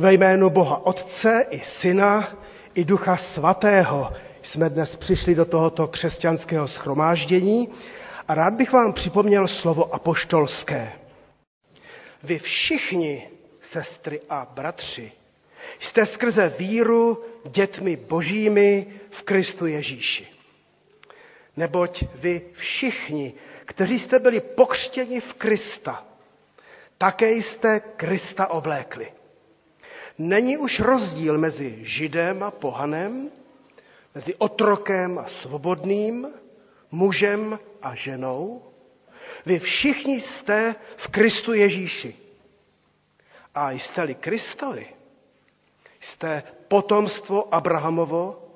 Ve jménu Boha Otce i Syna i Ducha Svatého jsme dnes přišli do tohoto křesťanského schromáždění a rád bych vám připomněl slovo apoštolské. Vy všichni, sestry a bratři, jste skrze víru dětmi božími v Kristu Ježíši. Neboť vy všichni, kteří jste byli pokřtěni v Krista, také jste Krista oblékli. Není už rozdíl mezi židem a pohanem, mezi otrokem a svobodným, mužem a ženou. Vy všichni jste v Kristu Ježíši. A jste-li Kristovi, jste potomstvo Abrahamovo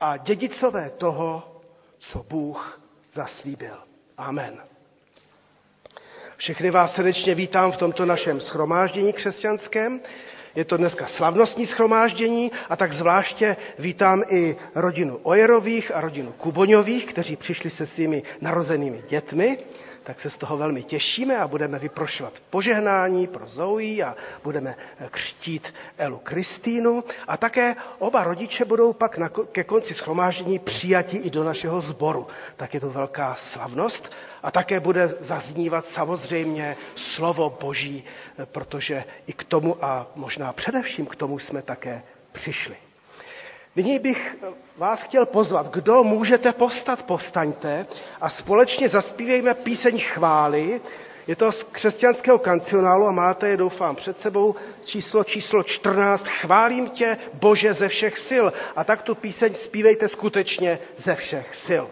a dědicové toho, co Bůh zaslíbil. Amen. Všechny vás srdečně vítám v tomto našem schromáždění křesťanském. Je to dneska slavnostní schromáždění a tak zvláště vítám i rodinu Ojerových a rodinu Kuboňových, kteří přišli se svými narozenými dětmi tak se z toho velmi těšíme a budeme vyprošovat požehnání pro Zoe a budeme křtít Elu Kristýnu. A také oba rodiče budou pak na, ke konci schromáždění přijati i do našeho sboru. Tak je to velká slavnost. A také bude zaznívat samozřejmě slovo Boží, protože i k tomu a možná především k tomu jsme také přišli. Nyní bych vás chtěl pozvat, kdo můžete postat, povstaňte a společně zaspívejme píseň chvály. Je to z křesťanského kancionálu a máte je, doufám, před sebou číslo číslo 14. Chválím tě, Bože, ze všech sil. A tak tu píseň zpívejte skutečně ze všech sil.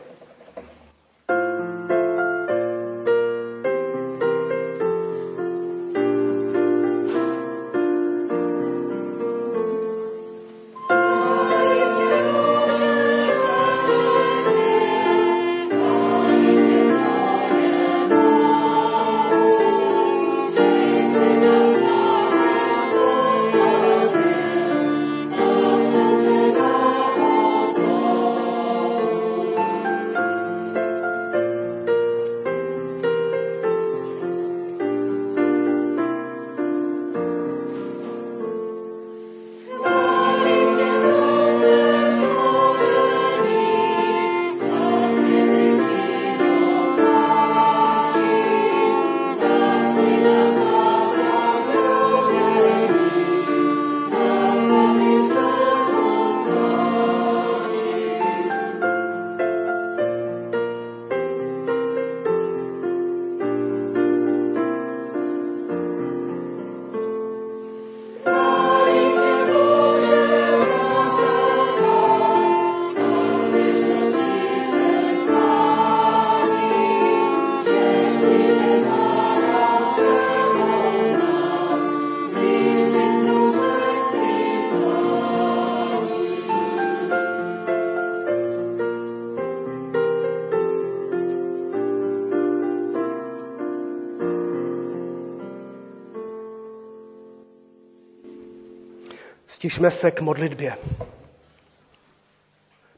Stišme se k modlitbě.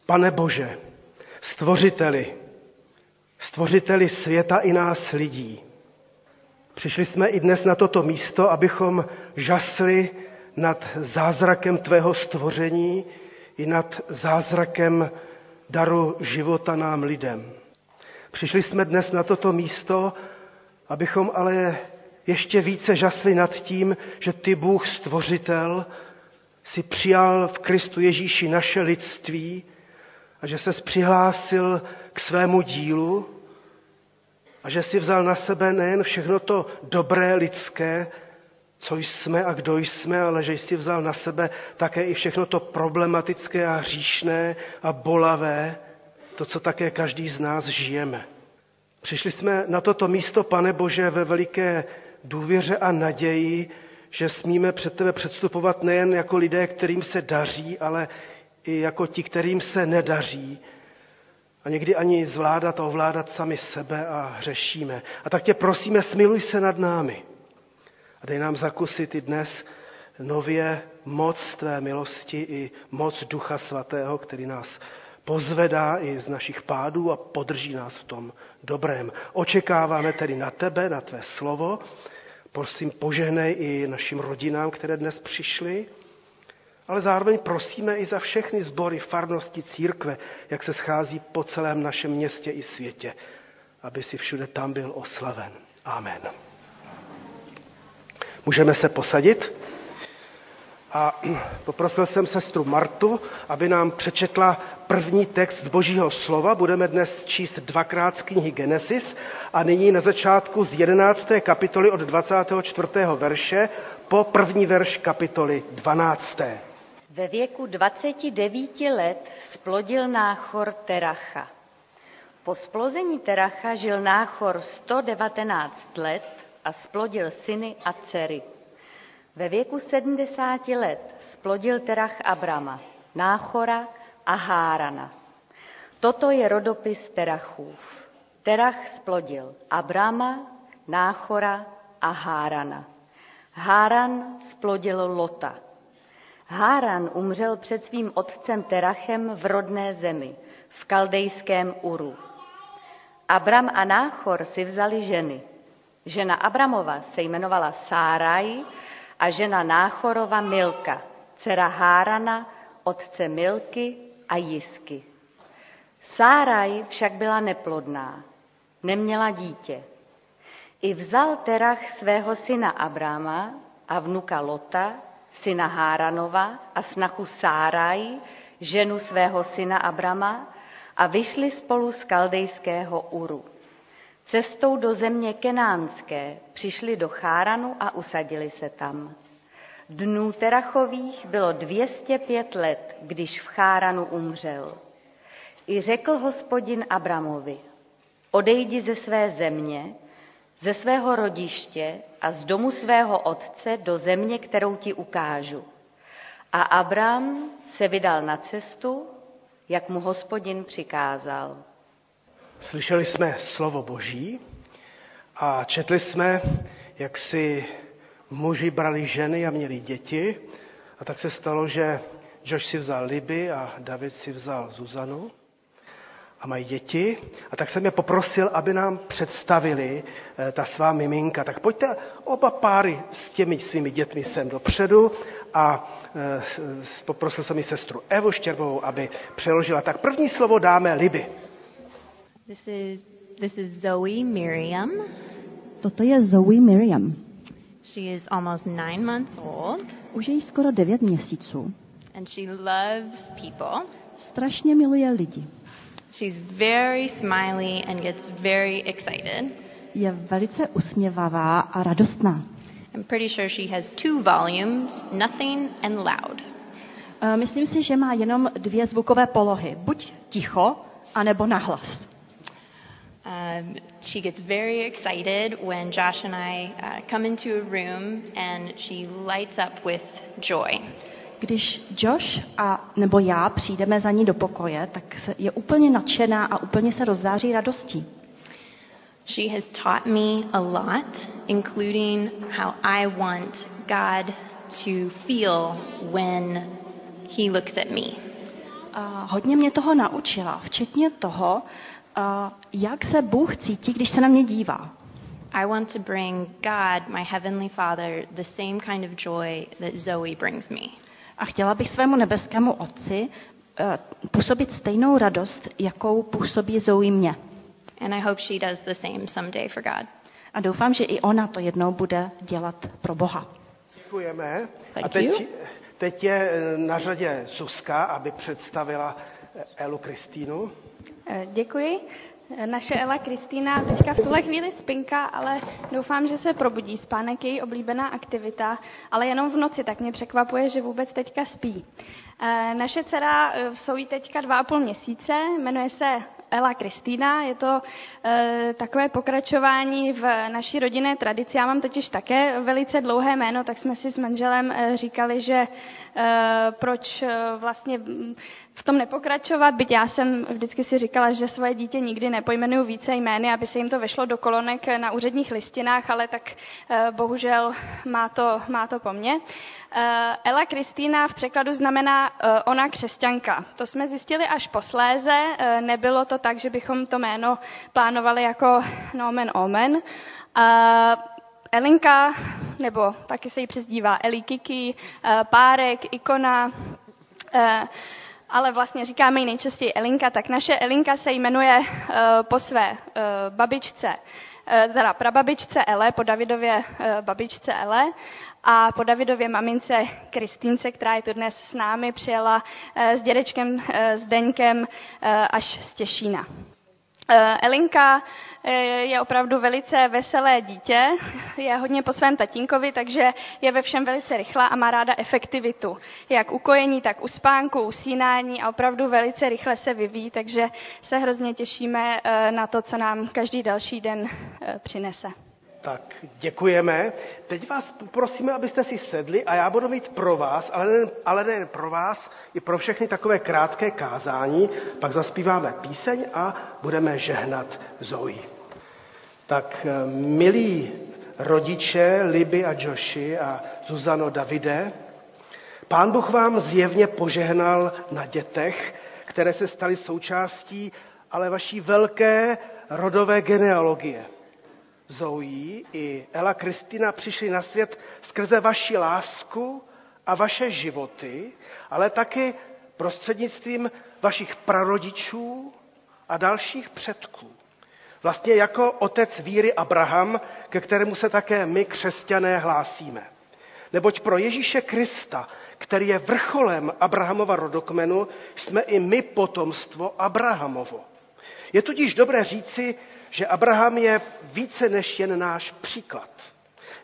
Pane Bože, stvořiteli, stvořiteli světa i nás lidí, přišli jsme i dnes na toto místo, abychom žasli nad zázrakem tvého stvoření i nad zázrakem daru života nám lidem. Přišli jsme dnes na toto místo, abychom ale ještě více žasli nad tím, že ty Bůh stvořitel si přijal v Kristu Ježíši naše lidství a že se přihlásil k svému dílu a že si vzal na sebe nejen všechno to dobré lidské, co jsme a kdo jsme, ale že jsi vzal na sebe také i všechno to problematické a hříšné a bolavé, to, co také každý z nás žijeme. Přišli jsme na toto místo, pane Bože, ve veliké důvěře a naději, že smíme před tebe předstupovat nejen jako lidé, kterým se daří, ale i jako ti, kterým se nedaří. A někdy ani zvládat a ovládat sami sebe a hřešíme. A tak tě prosíme, smiluj se nad námi. A dej nám zakusit i dnes nově moc tvé milosti i moc Ducha Svatého, který nás pozvedá i z našich pádů a podrží nás v tom dobrém. Očekáváme tedy na tebe, na tvé slovo Prosím, požehnej i našim rodinám, které dnes přišly, ale zároveň prosíme i za všechny sbory, farnosti, církve, jak se schází po celém našem městě i světě, aby si všude tam byl oslaven. Amen. Můžeme se posadit? A poprosil jsem sestru Martu, aby nám přečetla první text z Božího slova. Budeme dnes číst dvakrát z knihy Genesis a nyní na začátku z 11. kapitoly od 24. verše po první verš kapitoly 12. Ve věku 29 let splodil Náchor Teracha. Po splození Teracha žil Náchor 119 let a splodil syny a dcery. Ve věku 70 let splodil Terach Abrama, Náchora a Hárana. Toto je rodopis Terachův. Terach splodil Abrama, Náchora a Hárana. Háran splodil Lota. Háran umřel před svým otcem Terachem v rodné zemi, v kaldejském Uru. Abram a Náchor si vzali ženy. Žena Abramova se jmenovala Sáraj a žena Náchorova Milka, dcera Hárana, otce Milky a Jisky. Sáraj však byla neplodná, neměla dítě. I vzal Terach svého syna Abráma a vnuka Lota, syna Háranova a snachu Sáraj, ženu svého syna Abrama, a vyšli spolu z kaldejského Uru. Cestou do země Kenánské přišli do Cháranu a usadili se tam. Dnů Terachových bylo 205 let, když v Cháranu umřel. I řekl hospodin Abramovi, odejdi ze své země, ze svého rodiště a z domu svého otce do země, kterou ti ukážu. A Abram se vydal na cestu, jak mu hospodin přikázal. Slyšeli jsme slovo Boží a četli jsme, jak si muži brali ženy a měli děti. A tak se stalo, že Josh si vzal Liby a David si vzal Zuzanu a mají děti. A tak jsem je poprosil, aby nám představili eh, ta svá miminka. Tak pojďte oba páry s těmi svými dětmi sem dopředu a eh, poprosil jsem i sestru Evu Štěrbovou, aby přeložila. Tak první slovo dáme Liby. This is, this is Zoe Miriam. Toto je Zoe Miriam. She is almost nine months old Už je jí skoro 9 měsíců. and she loves people. Strašně miluje lidi. She's very smiley and gets very excited. Je velice usměvavá a radostná. I'm pretty sure she has two volumes, nothing and loud. E, Myslím si, že má jenom dvě zvukové polohy. Buď ticho, anebo nahlas. Um, she gets very excited when Josh and I uh, come into a room and she lights up with joy. Když Josh a nebo já přijdeme za ní do pokoje, tak se- je úplně nadšená a úplně se rozzáří radostí. She has taught me a lot, including how I want God to feel when He looks at me. A hodně mě toho naučila, včetně toho, a jak se Bůh cítí, když se na mě dívá. I want to bring God, my Heavenly Father, the same kind of joy that Zoe brings me. A chtěla bych svému nebeskému otci eh, působit stejnou radost, jakou působí Zoe mě. And I hope she does the same someday for God. A doufám, že i ona to jednou bude dělat pro Boha. Děkujeme. Thank a teď, you. teď je eh, na řadě Zuzka, aby představila Elu Kristýnu. Eh, Děkuji. Eh, Naše Ela Kristýna teďka v tuhle chvíli spinka, ale doufám, že se probudí. Spánek je její oblíbená aktivita, ale jenom v noci, tak mě překvapuje, že vůbec teďka spí. Eh, Naše dcera jsou jí teďka dva a půl měsíce, jmenuje se Ela Kristýna, je to e, takové pokračování v naší rodinné tradici. Já mám totiž také velice dlouhé jméno, tak jsme si s manželem e, říkali, že e, proč e, vlastně mm, v tom nepokračovat, byť já jsem vždycky si říkala, že svoje dítě nikdy nepojmenuju více jmény, aby se jim to vešlo do kolonek na úředních listinách, ale tak e, bohužel má to, má to po mně. Eh, Ela Kristýna v překladu znamená eh, ona křesťanka. To jsme zjistili až posléze, eh, nebylo to tak, že bychom to jméno plánovali jako nomen omen. Elinka, nebo taky se jí přezdívá Eli Kiki, Párek, Ikona, ale vlastně říkáme ji nejčastěji Elinka, tak naše Elinka se jmenuje uh, po své uh, babičce, uh, teda prababičce Ele, po Davidově uh, babičce Ele a po Davidově mamince Kristýnce, která je tu dnes s námi, přijela uh, s dědečkem uh, Zdeňkem uh, až z Těšína. Eh, Elinka eh, je opravdu velice veselé dítě, je hodně po svém tatínkovi, takže je ve všem velice rychlá a má ráda efektivitu. Jak u kojení, tak u spánku, usínání a opravdu velice rychle se vyvíjí, takže se hrozně těšíme eh, na to, co nám každý další den přinese. Tak děkujeme. Teď vás poprosíme, abyste si sedli a já budu mít pro vás, ale ne, ale ne pro vás, i pro všechny takové krátké kázání. Pak zaspíváme píseň a budeme žehnat Zoe. Tak eh, milí rodiče Liby a Joši a Zuzano Davide, pán Bůh vám zjevně požehnal na dětech, které se staly součástí ale vaší velké rodové genealogie. Zoe i Ela Kristina přišli na svět skrze vaši lásku a vaše životy, ale taky prostřednictvím vašich prarodičů a dalších předků. Vlastně jako otec víry Abraham, ke kterému se také my, křesťané, hlásíme. Neboť pro Ježíše Krista, který je vrcholem Abrahamova rodokmenu, jsme i my potomstvo Abrahamovo. Je tudíž dobré říci, že Abraham je více než jen náš příklad,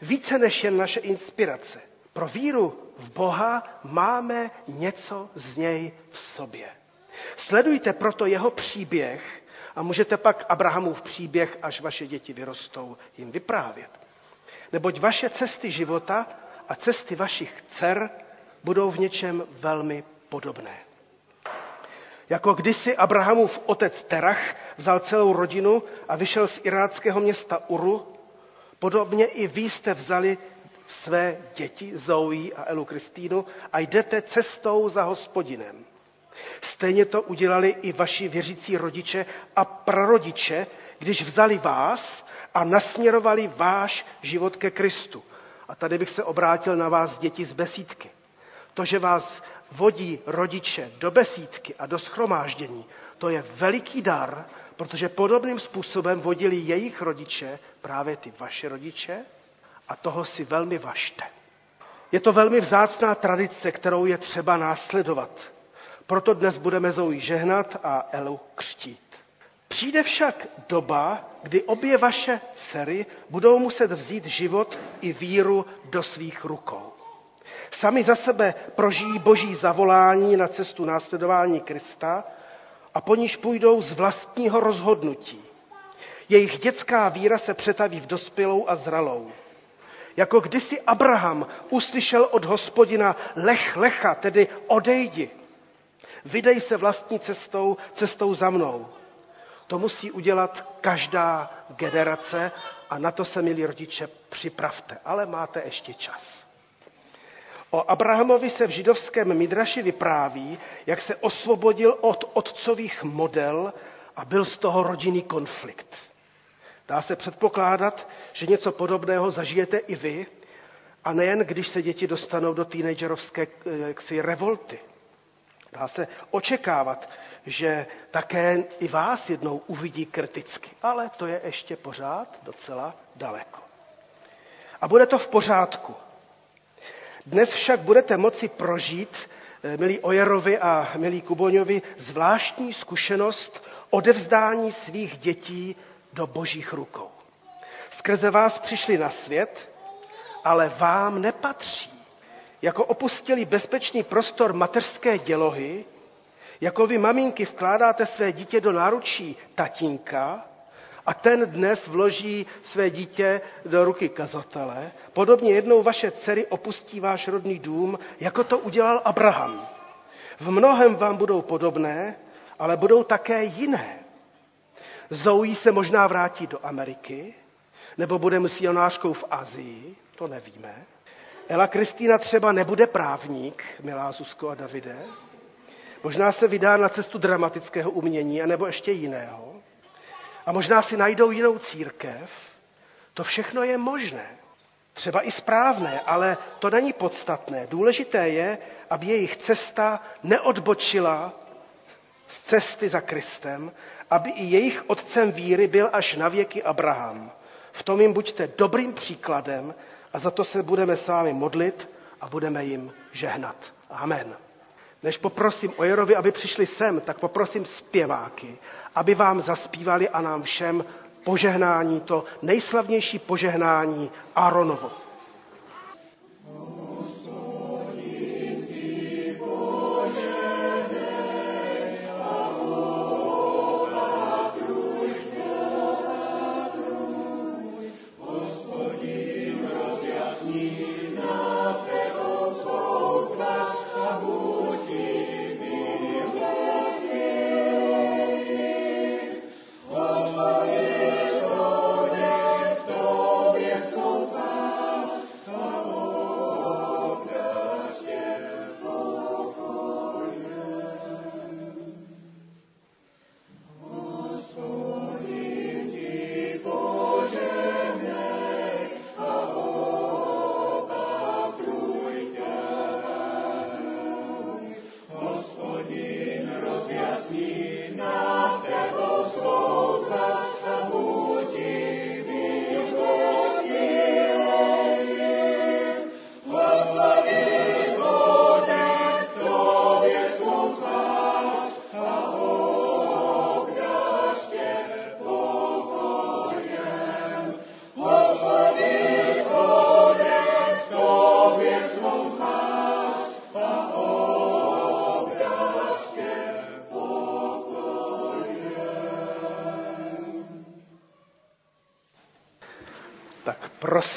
více než jen naše inspirace. Pro víru v Boha máme něco z něj v sobě. Sledujte proto jeho příběh a můžete pak Abrahamův příběh, až vaše děti vyrostou, jim vyprávět. Neboť vaše cesty života a cesty vašich dcer budou v něčem velmi podobné. Jako kdysi Abrahamův otec Terach vzal celou rodinu a vyšel z iráckého města Uru, podobně i vy jste vzali své děti, Zoe a Elu Kristýnu, a jdete cestou za hospodinem. Stejně to udělali i vaši věřící rodiče a prarodiče, když vzali vás a nasměrovali váš život ke Kristu. A tady bych se obrátil na vás, děti z besídky. To, že vás vodí rodiče do besídky a do schromáždění, to je veliký dar, protože podobným způsobem vodili jejich rodiče, právě ty vaše rodiče, a toho si velmi vašte. Je to velmi vzácná tradice, kterou je třeba následovat. Proto dnes budeme Zoe žehnat a Elu křtít. Přijde však doba, kdy obě vaše dcery budou muset vzít život i víru do svých rukou. Sami za sebe prožijí boží zavolání na cestu následování Krista a po níž půjdou z vlastního rozhodnutí. Jejich dětská víra se přetaví v dospělou a zralou. Jako kdysi Abraham uslyšel od hospodina lech lecha, tedy odejdi. Vydej se vlastní cestou, cestou za mnou. To musí udělat každá generace a na to se, milí rodiče, připravte. Ale máte ještě čas. O Abrahamovi se v židovském Midraši vypráví, jak se osvobodil od otcových model a byl z toho rodinný konflikt. Dá se předpokládat, že něco podobného zažijete i vy, a nejen když se děti dostanou do teenagerovské jaksi, revolty. Dá se očekávat, že také i vás jednou uvidí kriticky, ale to je ještě pořád docela daleko. A bude to v pořádku. Dnes však budete moci prožít, eh, milí Ojerovi a milí Kuboňovi, zvláštní zkušenost odevzdání svých dětí do božích rukou. Skrze vás přišli na svět, ale vám nepatří. Jako opustili bezpečný prostor mateřské dělohy, jako vy maminky vkládáte své dítě do náručí tatínka, a ten dnes vloží své dítě do ruky kazatele. Podobně jednou vaše dcery opustí váš rodný dům, jako to udělal Abraham. V mnohem vám budou podobné, ale budou také jiné. Zoe se možná vrátí do Ameriky, nebo bude misionářkou v Azii, to nevíme. Ela Kristýna třeba nebude právník, milá Zuzko a Davide. Možná se vydá na cestu dramatického umění, anebo ještě jiného a možná si najdou jinou církev. To všechno je možné. třeba i správné, ale to není podstatné. Důležité je, aby jejich cesta neodbočila z cesty za Kristem, aby i jejich otcem víry byl až na věky Abraham. V tom jim buďte dobrým příkladem a za to se budeme s vámi modlit a budeme jim žehnat. Amen. Než poprosím Ojerovi, aby přišli sem, tak poprosím zpěváky, aby vám zaspívali a nám všem požehnání, to nejslavnější požehnání Áronovo.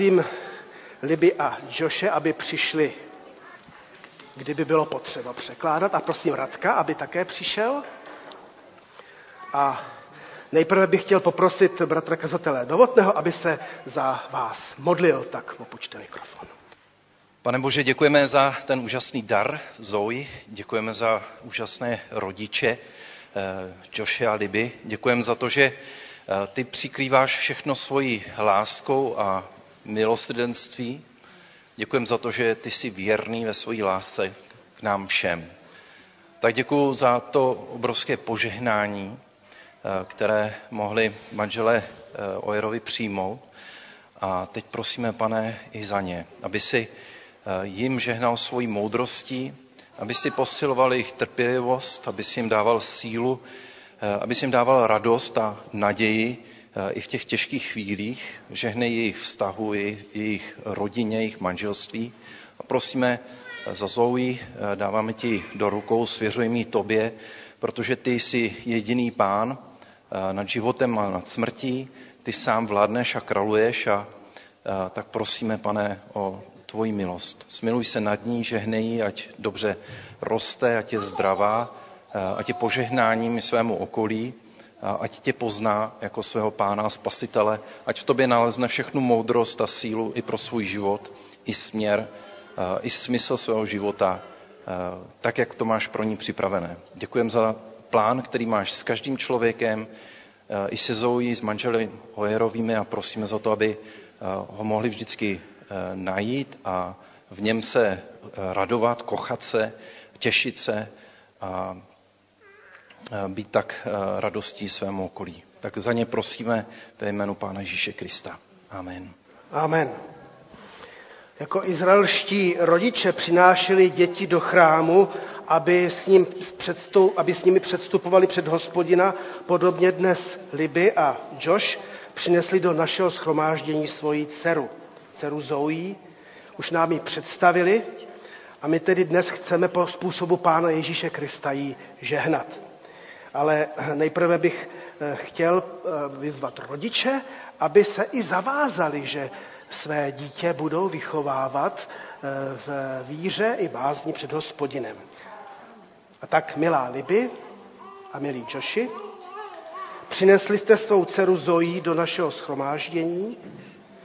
Prosím Liby a Joše, aby přišli, kdyby bylo potřeba překládat. A prosím Radka, aby také přišel. A nejprve bych chtěl poprosit bratra kazatele Novotného, aby se za vás modlil. Tak opučte mikrofon. Pane Bože, děkujeme za ten úžasný dar Zoe, děkujeme za úžasné rodiče eh, Joše a Liby. Děkujeme za to, že eh, ty přikrýváš všechno svojí láskou a milosrdenství. Děkujeme za to, že ty jsi věrný ve své lásce k nám všem. Tak děkuji za to obrovské požehnání, eh, které mohli manželé eh, Ojerovi přijmout. A teď prosíme, pane, i za ně, aby si eh, jim žehnal svojí moudrostí, aby si posiloval jejich trpělivost, aby si jim dával sílu, aby si jim dával radost a naději, i v těch těžkých chvílích, žehnej jejich vztahu, jejich rodině, jejich manželství. A prosíme za Zoe, dáváme ti do rukou, svěřujeme ji tobě, protože ty jsi jediný pán nad životem a nad smrtí, ty sám vládneš a kraluješ a, a tak prosíme, pane, o tvoji milost. Smiluj se nad ní, žehnej ji, ať dobře roste, ať je zdravá, ať je požehnáním svému okolí, ať tě pozná jako svého pána a spasitele, ať v tobě nalezne všechnu moudrost a sílu i pro svůj život, i směr, i smysl svého života, tak, jak to máš pro ní připravené. Děkujem za plán, který máš s každým člověkem, i se Zoe, s manželi Hojerovými a prosíme za to, aby ho mohli vždycky najít a v něm se radovat, kochat se, těšit se a být tak eh, radostí svému okolí. Tak za ně prosíme ve jménu Pána Ježíše Krista. Amen. Amen. Jako izraelští rodiče přinášeli děti do chrámu, aby s, ním předstup, aby s nimi předstupovali před hospodina, podobně dnes Liby a Josh přinesli do našeho schromáždění svoji dceru, dceru Zoe. Už nám ji představili a my tedy dnes chceme po způsobu Pána Ježíše Krista jí žehnat. Ale nejprve bych eh, chtěl eh, vyzvat rodiče, aby se i zavázali, že své dítě budou vychovávat eh, v víře i bázni před hospodinem. A tak, milá Liby a milí Joši, přinesli jste svou dceru Zoji do našeho schromáždění,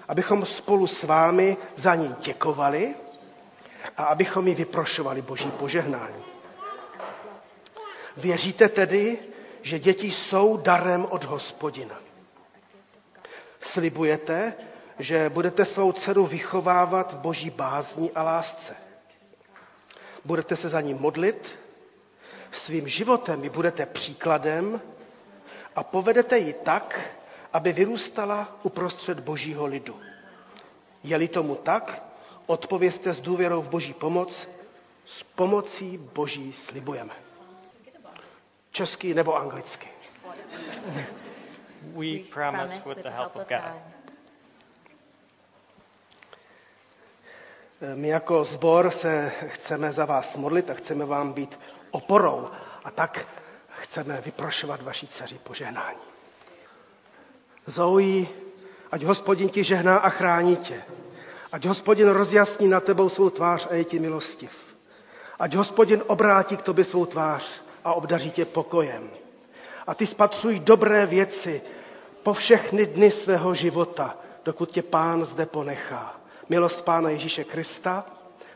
abychom spolu s vámi za ní děkovali a abychom ji vyprošovali boží požehnání. Věříte tedy, že děti jsou darem od hospodina. Slibujete, že budete svou dceru vychovávat v boží bázni a lásce. Budete se za ní modlit, svým životem ji budete příkladem a povedete ji tak, aby vyrůstala uprostřed božího lidu. Je-li tomu tak, odpověste s důvěrou v boží pomoc, s pomocí boží slibujeme. Český nebo anglicky. We promise with the help of God. My jako zbor se chceme za vás modlit a chceme vám být oporou a tak chceme vyprošovat vaší dceři požehnání. Zoe, ať hospodin ti žehná a chrání tě. Ať hospodin rozjasní na tebou svou tvář a je ti milostiv. Ať hospodin obrátí k tobě svou tvář a obdaří tě pokojem. A ty spatřuj dobré věci po všechny dny svého života, dokud tě pán zde ponechá. Milost pána Ježíše Krista,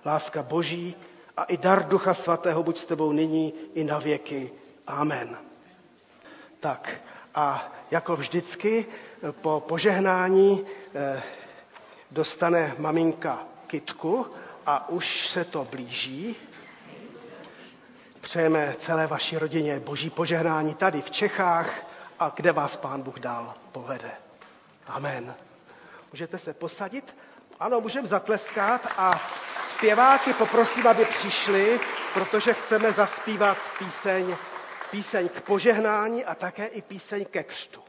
láska Boží a i dar Ducha Svatého buď s tebou nyní i na věky. Amen. Tak a jako vždycky po požehnání eh, dostane maminka kitku a už se to blíží. Přejeme celé vaší rodině boží požehnání tady v Čechách a kde vás pán Bůh dál povede. Amen. Můžete se posadit? Ano, můžeme zatleskat a zpěváky poprosím, aby přišli, protože chceme zaspívat píseň, píseň k požehnání a také i píseň ke křtu.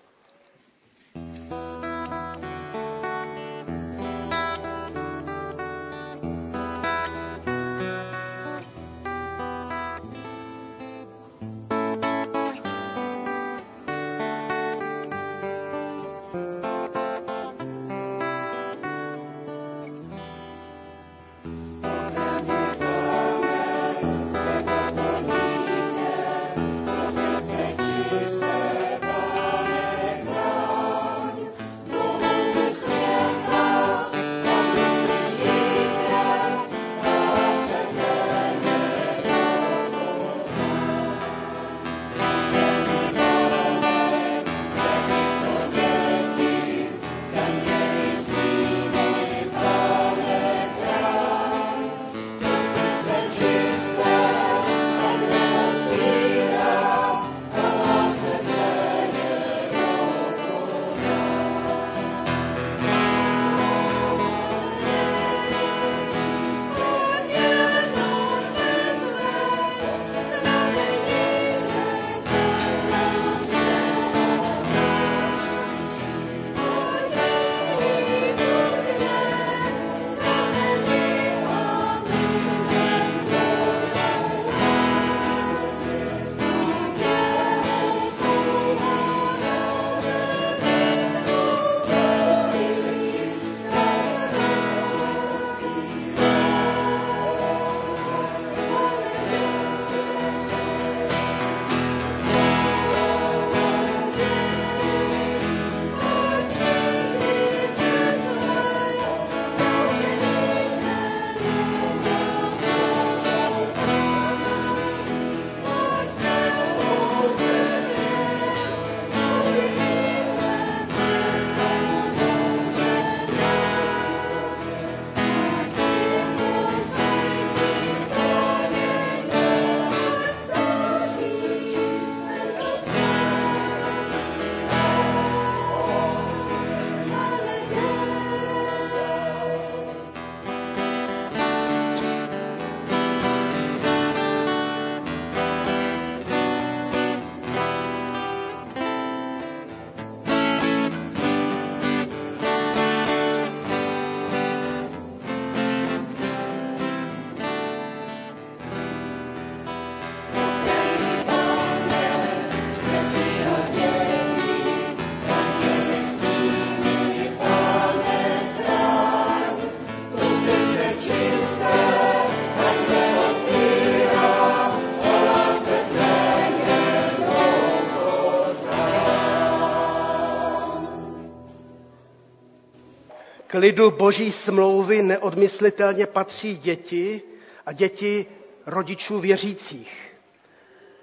K lidu boží smlouvy neodmyslitelně patří děti a děti rodičů věřících.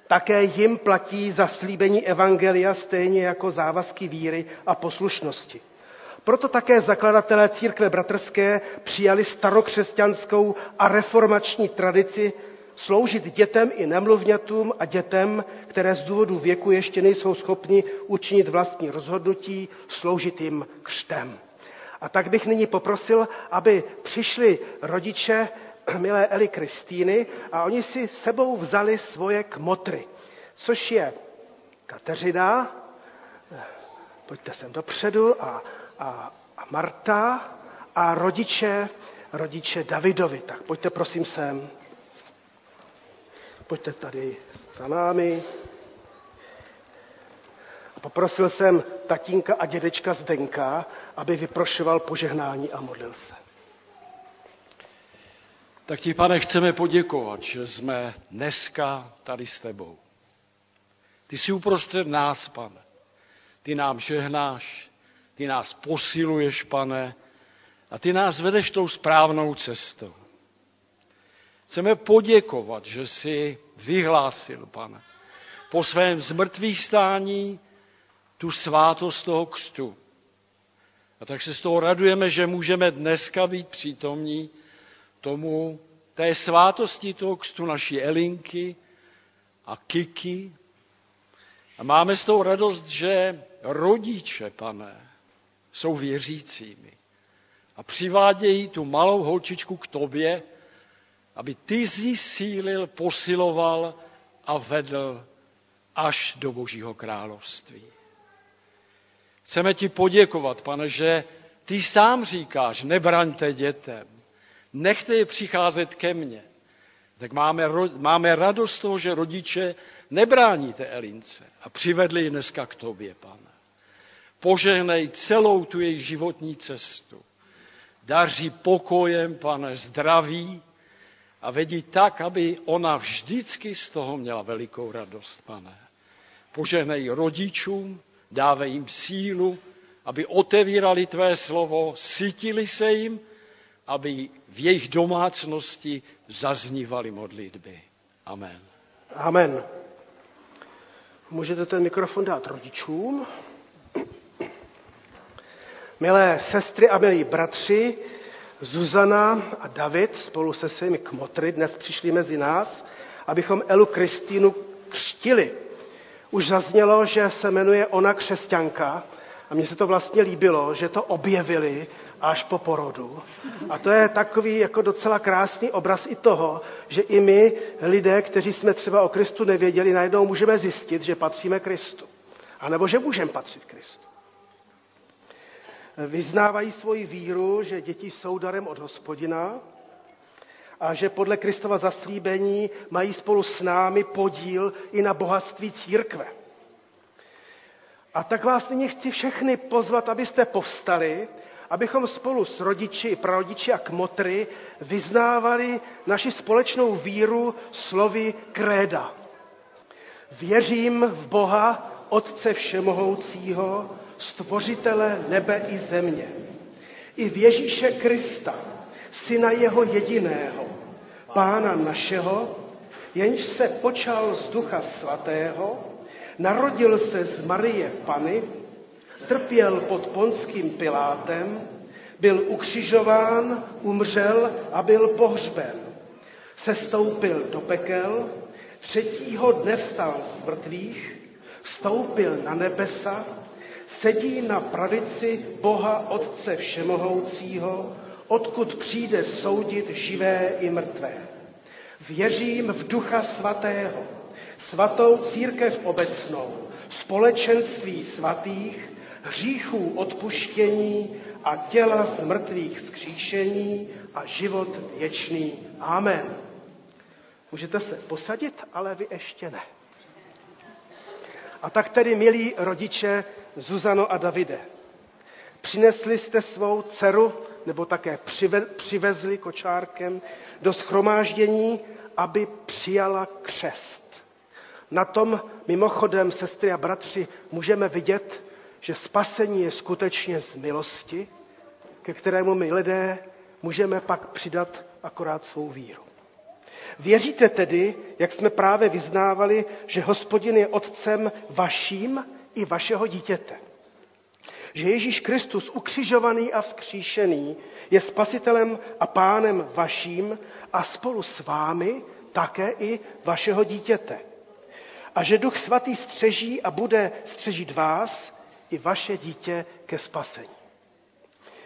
Také jim platí zaslíbení evangelia stejně jako závazky víry a poslušnosti. Proto také zakladatelé církve bratrské přijali starokřesťanskou a reformační tradici sloužit dětem i nemluvňatům a dětem, které z důvodu věku ještě nejsou schopni učinit vlastní rozhodnutí, sloužit jim křtem. A tak bych nyní poprosil, aby přišli rodiče milé Eli Kristýny a oni si sebou vzali svoje kmotry, což je Kateřina, pojďte sem dopředu, a, a, a Marta a rodiče, rodiče Davidovi. Tak pojďte prosím sem. Pojďte tady za námi. A poprosil jsem tatínka a dědečka Zdenka, aby vyprošoval požehnání a modlil se. Tak ti, pane, chceme poděkovat, že jsme dneska tady s tebou. Ty jsi uprostřed nás, pane. Ty nám žehnáš, ty nás posiluješ, pane, a ty nás vedeš tou správnou cestou. Chceme poděkovat, že jsi vyhlásil, pane, po svém zmrtvých stání tu svátost toho křtu. A tak se z toho radujeme, že můžeme dneska být přítomní tomu, té svátosti toho křtu naší Elinky a Kiky. A máme z toho radost, že rodiče, pane, jsou věřícími a přivádějí tu malou holčičku k tobě, aby ty zísílil, posiloval a vedl až do Božího království. Chceme ti poděkovat, pane, že ty sám říkáš, nebraňte dětem, nechte je přicházet ke mně. Tak máme, máme radost z toho, že rodiče nebráníte Elince a přivedli ji dneska k tobě, pane. Požehnej celou tu její životní cestu. Daří pokojem, pane, zdraví a vedí tak, aby ona vždycky z toho měla velikou radost, pane. Požehnej rodičům, dávej jim sílu, aby otevírali tvé slovo, sytili se jim, aby v jejich domácnosti zaznívaly modlitby. Amen. Amen. Můžete ten mikrofon dát rodičům. Milé sestry a milí bratři, Zuzana a David spolu se svými kmotry dnes přišli mezi nás, abychom Elu Kristýnu křtili. Už zaznělo, že se jmenuje ona křesťanka a mně se to vlastně líbilo, že to objevili až po porodu. A to je takový jako docela krásný obraz i toho, že i my, lidé, kteří jsme třeba o Kristu nevěděli, najednou můžeme zjistit, že patříme Kristu. A nebo že můžeme patřit Kristu. Vyznávají svoji víru, že děti jsou darem od hospodina a že podle Kristova zaslíbení mají spolu s námi podíl i na bohatství církve. A tak vás nyní chci všechny pozvat, abyste povstali, abychom spolu s rodiči, prarodiči a kmotry vyznávali naši společnou víru slovy kréda. Věřím v Boha, Otce Všemohoucího, stvořitele nebe i země, i v Ježíše Krista, syna jeho jediného, pána našeho, jenž se počal z ducha svatého, narodil se z Marie Pany, trpěl pod ponským Pilátem, byl ukřižován, umřel a byl pohřben. Sestoupil do pekel, třetího dne vstal z mrtvých, vstoupil na nebesa, sedí na pravici Boha Otce Všemohoucího, odkud přijde soudit živé i mrtvé. Věřím v Ducha Svatého, svatou církev obecnou, společenství svatých, hříchů odpuštění a těla z mrtvých zkříšení a život věčný. Amen. Můžete se posadit, ale vy ještě ne. A tak tedy, milí rodiče Zuzano a Davide, přinesli jste svou dceru, nebo také přivezli kočárkem do schromáždění, aby přijala křest. Na tom mimochodem, sestry a bratři, můžeme vidět, že spasení je skutečně z milosti, ke kterému my lidé můžeme pak přidat akorát svou víru. Věříte tedy, jak jsme právě vyznávali, že hospodin je otcem vaším i vašeho dítěte. Že Ježíš Kristus, ukřižovaný a vzkříšený, je spasitelem a pánem vaším a spolu s vámi také i vašeho dítěte. A že Duch Svatý střeží a bude střežit vás i vaše dítě ke spasení.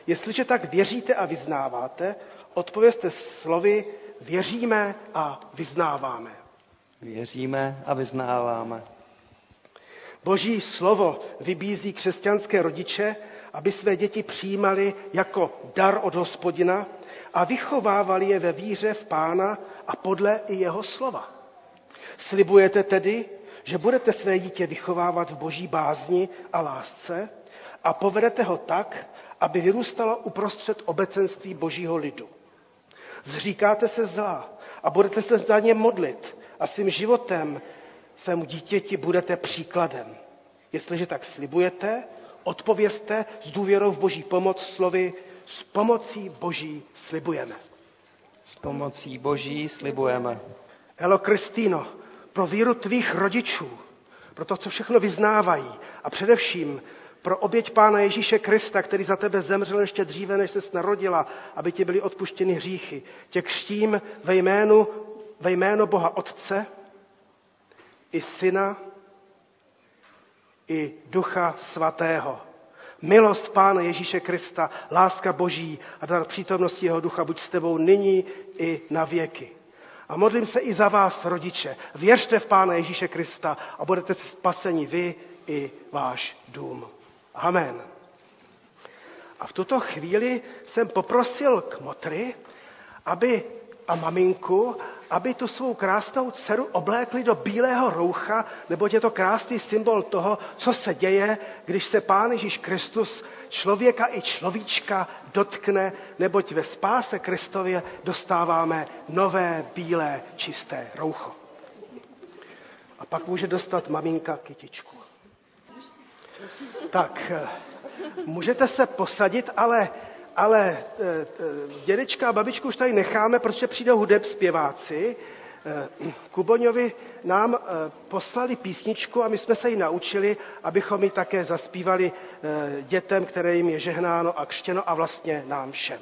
Jestliže tak věříte a vyznáváte, odpověste slovy věříme a vyznáváme. Věříme a vyznáváme. Boží slovo vybízí křesťanské rodiče, aby své děti přijímali jako dar od hospodina a vychovávali je ve víře v pána a podle i jeho slova. Slibujete tedy, že budete své dítě vychovávat v boží bázni a lásce a povedete ho tak, aby vyrůstalo uprostřed obecenství božího lidu. Zříkáte se zla a budete se za ně modlit a svým životem svému dítěti budete příkladem. Jestliže tak slibujete, odpověste s důvěrou v boží pomoc slovy s pomocí boží slibujeme. S pomocí boží slibujeme. Elo Kristýno, pro víru tvých rodičů, pro to, co všechno vyznávají a především pro oběť Pána Ježíše Krista, který za tebe zemřel ještě dříve, než se narodila, aby ti byly odpuštěny hříchy. Tě křtím ve jménu, ve jméno Boha Otce i Syna i Ducha Svatého. Milost Pána Ježíše Krista, láska Boží a dar přítomnosti Jeho Ducha buď s tebou nyní i na věky. A modlím se i za vás, rodiče. Věřte v Pána Ježíše Krista a budete spaseni vy i váš dům. Amen. A v tuto chvíli jsem poprosil kmotry, aby a maminku, aby tu svou krásnou dceru oblékli do bílého roucha, nebo je to krásný symbol toho, co se děje, když se Pán Ježíš Kristus člověka i človíčka dotkne, neboť ve spáse Kristově dostáváme nové, bílé, čisté roucho. A pak může dostat maminka kytičku. Tak, eh, můžete se posadit, ale ale e, e, dědečka a babičku už tady necháme, protože přijdou hudeb zpěváci. E, Kuboňovi nám poslali písničku a my jsme se ji naučili, abychom ji také zaspívali dětem, které jim je žehnáno a křtěno a vlastně nám všem.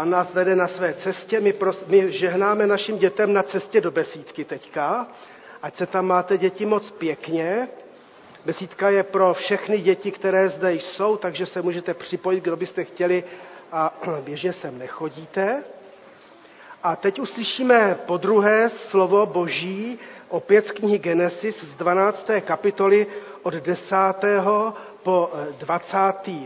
Pán nás vede na své cestě, my, pros, my žehnáme našim dětem na cestě do besídky teďka, ať se tam máte děti moc pěkně. Besídka je pro všechny děti, které zde jsou, takže se můžete připojit, kdo byste chtěli a běžně sem nechodíte. A teď uslyšíme po druhé slovo Boží, opět z knihy Genesis z 12. kapitoly od 10. po 20.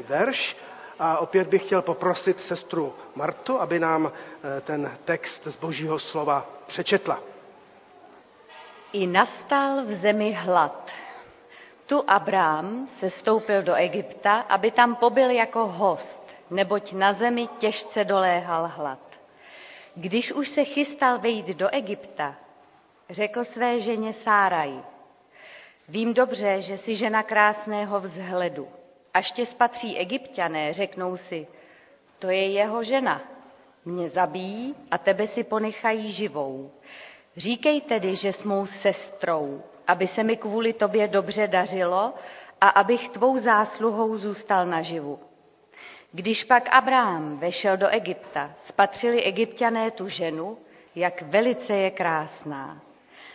verš. A opět bych chtěl poprosit sestru Martu, aby nám eh, ten text z Božího slova přečetla. I nastal v zemi hlad. Tu Abrám se stoupil do Egypta, aby tam pobyl jako host, neboť na zemi těžce doléhal hlad. Když už se chystal vejít do Egypta, řekl své ženě Sáraj, vím dobře, že jsi žena krásného vzhledu. Až tě spatří egyptiané, řeknou si, to je jeho žena. Mě zabijí a tebe si ponechají živou. Říkej tedy, že s mou sestrou, aby se mi kvůli tobě dobře dařilo a abych tvou zásluhou zůstal naživu. Když pak Abraham vešel do Egypta, spatřili egyptiané tu ženu, jak velice je krásná.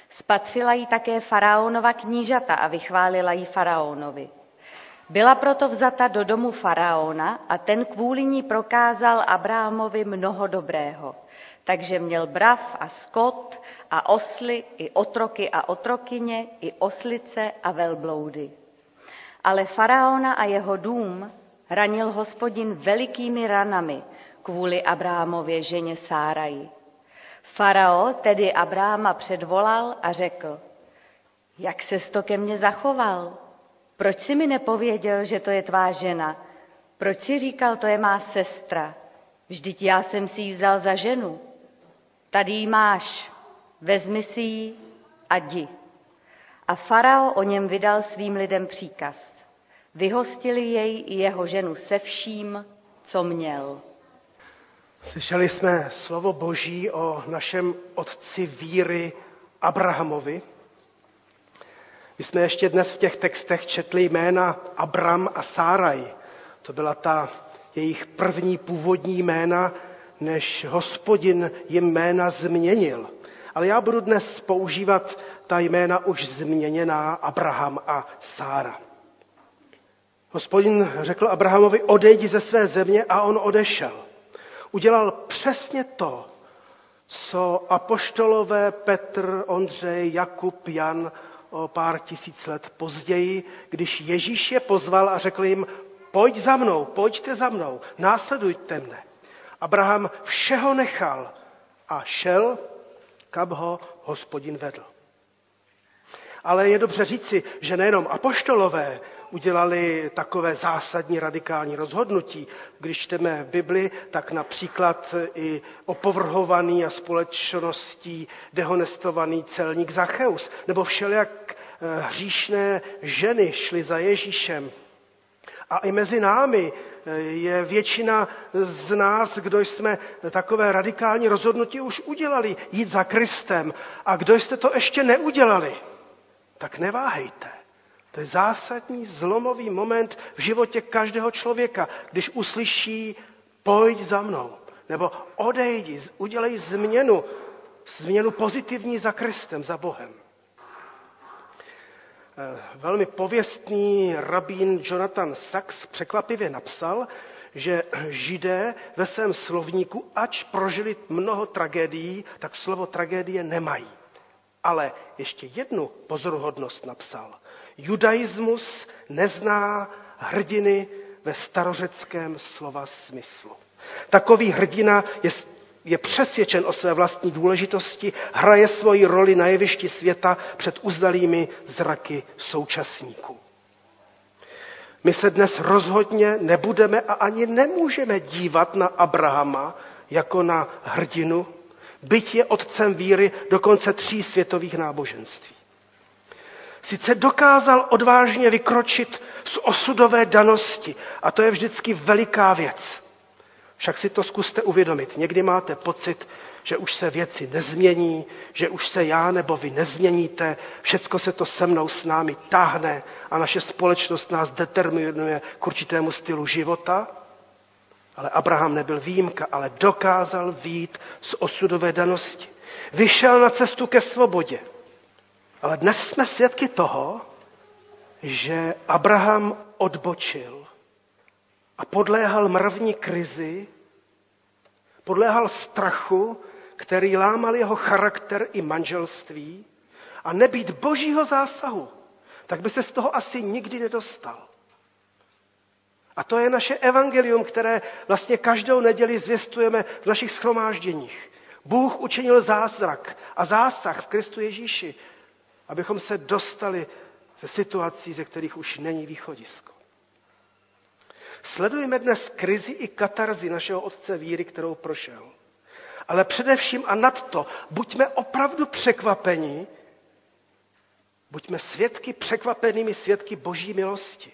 Spatřila ji také faraonova knížata a vychválila ji faraonovi. Byla proto vzata do domu faraona a ten kvůli ní prokázal Abrahamovi mnoho dobrého. Takže měl brav a skot a osly i otroky a otrokyně i oslice a velbloudy. Ale faraona a jeho dům ranil hospodin velikými ranami kvůli Abrahamově ženě Sáraji. Farao tedy Abráma předvolal a řekl, jak se to ke mně zachoval? Proč si mi nepověděl, že to je tvá žena? Proč si říkal, to je má sestra? Vždyť já jsem si ji vzal za ženu. Tady ji máš, vezmi si ji a jdi. A farao o něm vydal svým lidem příkaz. Vyhostili jej i jeho ženu se vším, co měl. Slyšeli jsme slovo Boží o našem otci víry Abrahamovi. My jsme ještě dnes v těch textech četli jména Abram a Sáraj. To byla ta jejich první původní jména, než hospodin jim jména změnil. Ale já budu dnes používat ta jména už změněná Abraham a Sára. Hospodin řekl Abrahamovi, odejdi ze své země a on odešel. Udělal přesně to, co apoštolové Petr, Ondřej, Jakub, Jan o pár tisíc let později, když Ježíš je pozval a řekl jim, pojď za mnou, pojďte za mnou, následujte mne. Abraham všeho nechal a šel, kam ho hospodin vedl. Ale je dobře říci, že nejenom apoštolové udělali takové zásadní radikální rozhodnutí. Když čteme Bibli, tak například i opovrhovaný a společností dehonestovaný celník Zacheus, nebo všelijak eh, hříšné ženy šly za Ježíšem. A i mezi námi eh, je většina z nás, kdo jsme takové radikální rozhodnutí už udělali, jít za Kristem. A kdo jste to ještě neudělali, tak neváhejte. To je zásadní zlomový moment v životě každého člověka, když uslyší pojď za mnou, nebo odejdi, udělej změnu, změnu pozitivní za Kristem, za Bohem. Eh, velmi pověstný rabín Jonathan Sachs překvapivě napsal, že židé ve svém slovníku, ač prožili mnoho tragédií, tak slovo tragédie nemají. Ale ještě jednu pozoruhodnost napsal. Judaismus nezná hrdiny ve starořeckém slova smyslu. Takový hrdina je, je přesvědčen o své vlastní důležitosti, hraje svoji roli na jevišti světa před uzdalými zraky současníků. My se dnes rozhodně nebudeme a ani nemůžeme dívat na Abrahama jako na hrdinu, byť je otcem víry dokonce tří světových náboženství. Sice dokázal odvážně vykročit z osudové danosti a to je vždycky veliká věc. Však si to zkuste uvědomit. Někdy máte pocit, že už se věci nezmění, že už se já nebo vy nezměníte, všecko se to se mnou s námi táhne a naše společnost nás determinuje k určitému stylu života. Ale Abraham nebyl výjimka, ale dokázal výjít z osudové danosti. Vyšel na cestu ke svobodě. Ale dnes jsme svědky toho, že Abraham odbočil a podléhal mravní krizi, podléhal strachu, který lámal jeho charakter i manželství a nebýt božího zásahu, tak by se z toho asi nikdy nedostal. A to je naše evangelium, které vlastně každou neděli zvěstujeme v našich schromážděních. Bůh učinil zázrak a zásah v Kristu Ježíši Abychom se dostali ze situací, ze kterých už není východisko. Sledujeme dnes krizi i katarzy našeho otce víry, kterou prošel. Ale především a nad to, buďme opravdu překvapeni, buďme svědky, překvapenými svědky boží milosti.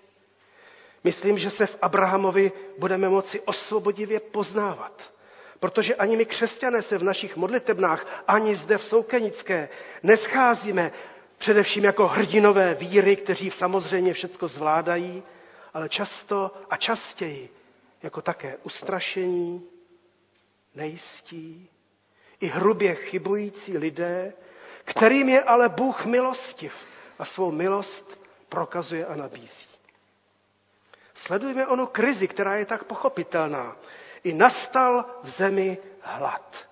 Myslím, že se v Abrahamovi budeme moci osvobodivě poznávat. Protože ani my křesťané se v našich modlitebnách, ani zde v Soukenické nescházíme především jako hrdinové víry, kteří samozřejmě všecko zvládají, ale často a častěji jako také ustrašení, nejistí, i hrubě chybující lidé, kterým je ale Bůh milostiv a svou milost prokazuje a nabízí. Sledujeme onu krizi, která je tak pochopitelná. I nastal v zemi hlad.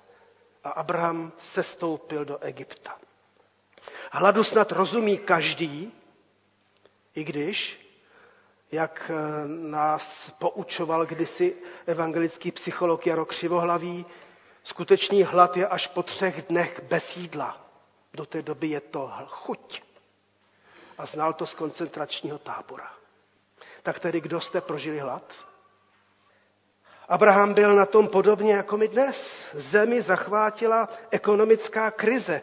A Abraham sestoupil do Egypta. Hladu snad rozumí každý, i když, jak eh, nás poučoval kdysi evangelický psycholog Jaro Křivohlavý, skutečný hlad je až po třech dnech bez jídla. Do té doby je to chuť. A znal to z koncentračního tábora. Tak tedy kdo jste prožili hlad? Abraham byl na tom podobně jako my dnes. Zemi zachvátila ekonomická krize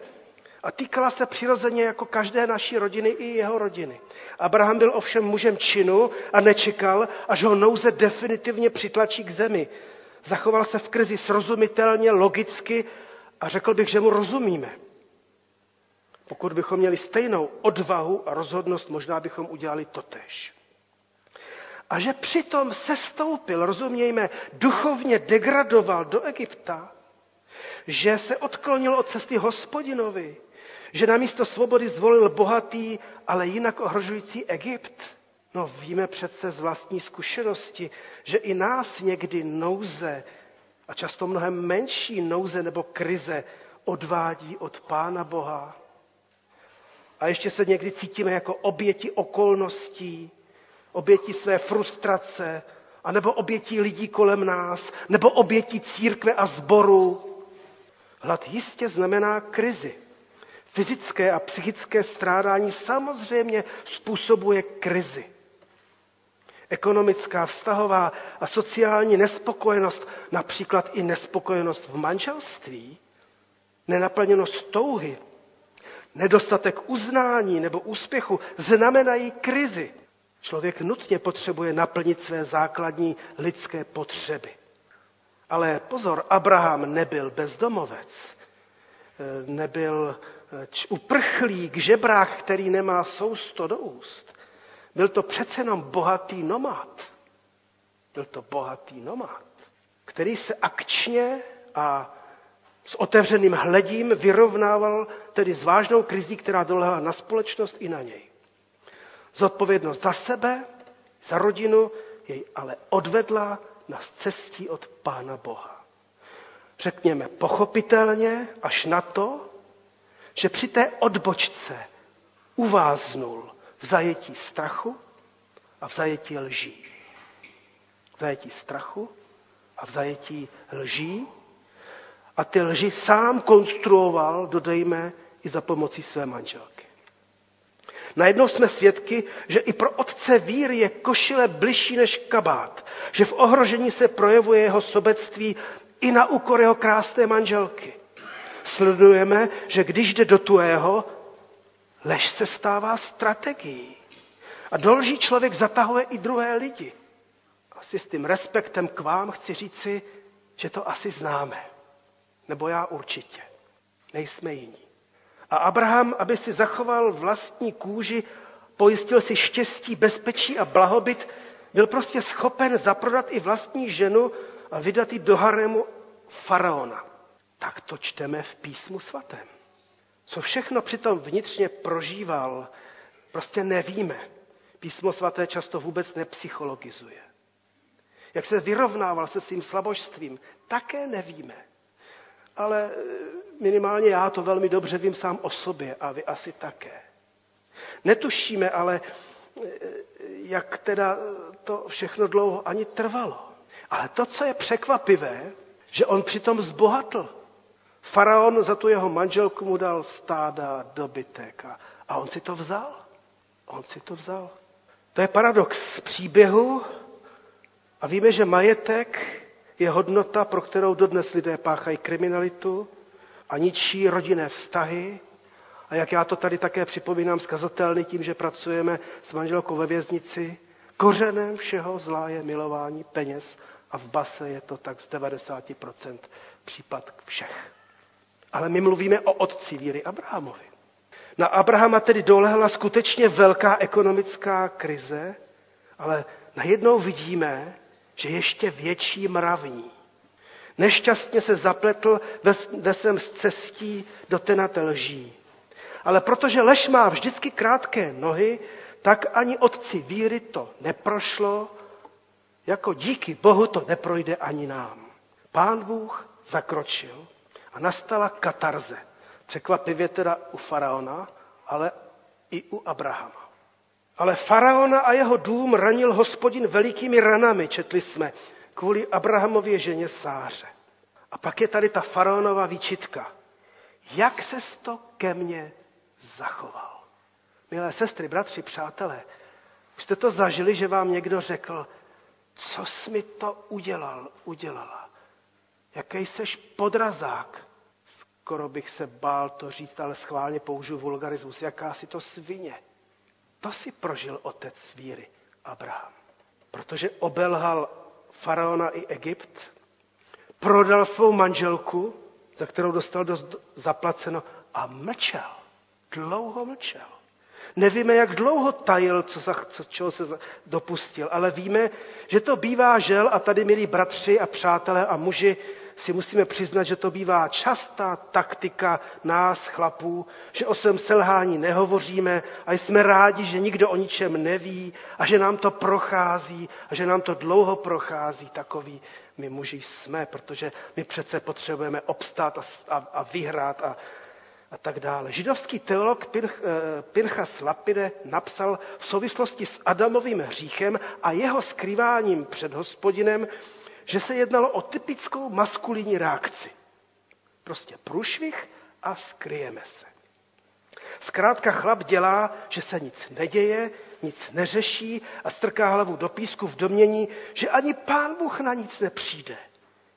a týkala se přirozeně jako každé naší rodiny i jeho rodiny. Abraham byl ovšem mužem činu a nečekal, až ho nouze definitivně přitlačí k zemi. Zachoval se v krizi srozumitelně, logicky a řekl bych, že mu rozumíme. Pokud bychom měli stejnou odvahu a rozhodnost, možná bychom udělali totež. A že přitom sestoupil, rozumějme, duchovně degradoval do Egypta, že se odklonil od cesty hospodinovi, že na místo svobody zvolil bohatý, ale jinak ohrožující Egypt. No víme přece z vlastní zkušenosti, že i nás někdy nouze, a často mnohem menší nouze nebo krize, odvádí od Pána Boha. A ještě se někdy cítíme jako oběti okolností, obětí své frustrace, anebo obětí lidí kolem nás, nebo obětí církve a zboru. Hlad jistě znamená krizi. Fyzické a psychické strádání samozřejmě způsobuje krizi. Ekonomická, vztahová a sociální nespokojenost, například i nespokojenost v manželství, nenaplněnost touhy, nedostatek uznání nebo úspěchu znamenají krizi. Člověk nutně potřebuje naplnit své základní lidské potřeby. Ale pozor, Abraham nebyl bezdomovec, nebyl uprchlík, žebrák, který nemá sousto do úst. Byl to přece jenom bohatý nomad. Byl to bohatý nomad, který se akčně a s otevřeným hledím vyrovnával tedy s vážnou krizí, která dolehla na společnost i na něj. Zodpovědnost za sebe, za rodinu jej ale odvedla na cestí od Pána Boha. Řekněme pochopitelně až na to, že při té odbočce uváznul v zajetí strachu a v zajetí lží. V zajetí strachu a v zajetí lží. A ty lži sám konstruoval, dodejme, i za pomocí své manželky. Najednou jsme svědky, že i pro otce víry je košile bližší než kabát, že v ohrožení se projevuje jeho sobectví i na úkor jeho krásné manželky. Sledujeme, že když jde do tuého, lež se stává strategií. A dolží člověk zatahuje i druhé lidi. Asi s tím respektem k vám chci říci, že to asi známe. Nebo já určitě. Nejsme jiní. A Abraham, aby si zachoval vlastní kůži, pojistil si štěstí, bezpečí a blahobyt, byl prostě schopen zaprodat i vlastní ženu a vydat ji do harému faraona. Tak to čteme v písmu svatém. Co všechno přitom vnitřně prožíval, prostě nevíme. Písmo svaté často vůbec nepsychologizuje. Jak se vyrovnával se svým slabožstvím, také nevíme. Ale minimálně já to velmi dobře vím sám o sobě a vy asi také. Netušíme ale, jak teda to všechno dlouho ani trvalo. Ale to, co je překvapivé, že on přitom zbohatl. Faraon za tu jeho manželku mu dal stáda, dobytek a, on si to vzal. On si to vzal. To je paradox příběhu a víme, že majetek je hodnota, pro kterou dodnes lidé páchají kriminalitu a ničí rodinné vztahy. A jak já to tady také připomínám skazatelný tím, že pracujeme s manželkou ve věznici, kořenem všeho zlá je milování peněz a v base je to tak z 90% případ všech. Ale my mluvíme o otci víry Abrahamovi. Na Abrahama tedy dolehla skutečně velká ekonomická krize, ale najednou vidíme, že ještě větší mravní. Nešťastně se zapletl ve, ve svém cestí do tenate lží. Ale protože lež má vždycky krátké nohy, tak ani otci víry to neprošlo, jako díky Bohu to neprojde ani nám. Pán Bůh zakročil a nastala katarze. Překvapivě teda u faraona, ale i u Abrahama. Ale faraona a jeho dům ranil hospodin velikými ranami, četli jsme, kvůli Abrahamově ženě Sáře. A pak je tady ta faraonova výčitka. Jak se to ke mně zachoval? Milé sestry, bratři, přátelé, už jste to zažili, že vám někdo řekl, co jsi mi to udělal, udělala. Jaký seš podrazák. Skoro bych se bál to říct, ale schválně použiju vulgarismus. Jaká si to svině. To si prožil otec víry, Abraham. Protože obelhal faraona i Egypt, prodal svou manželku, za kterou dostal dost zaplaceno, a mlčel. Dlouho mlčel. Nevíme, jak dlouho tajil, co, za, co čeho se dopustil, ale víme, že to bývá žel a tady, milí bratři a přátelé a muži, si musíme přiznat, že to bývá častá taktika nás, chlapů, že o svém selhání nehovoříme a jsme rádi, že nikdo o ničem neví a že nám to prochází a že nám to dlouho prochází. Takový my muži jsme, protože my přece potřebujeme obstát a, a, a vyhrát a, a tak dále. Židovský teolog Pinch, eh, Pinchas Lapide napsal v souvislosti s Adamovým hříchem a jeho skrýváním před hospodinem, že se jednalo o typickou maskulinní reakci. Prostě průšvih a skryjeme se. Zkrátka chlap dělá, že se nic neděje, nic neřeší a strká hlavu do písku v domění, že ani pán Bůh na nic nepřijde.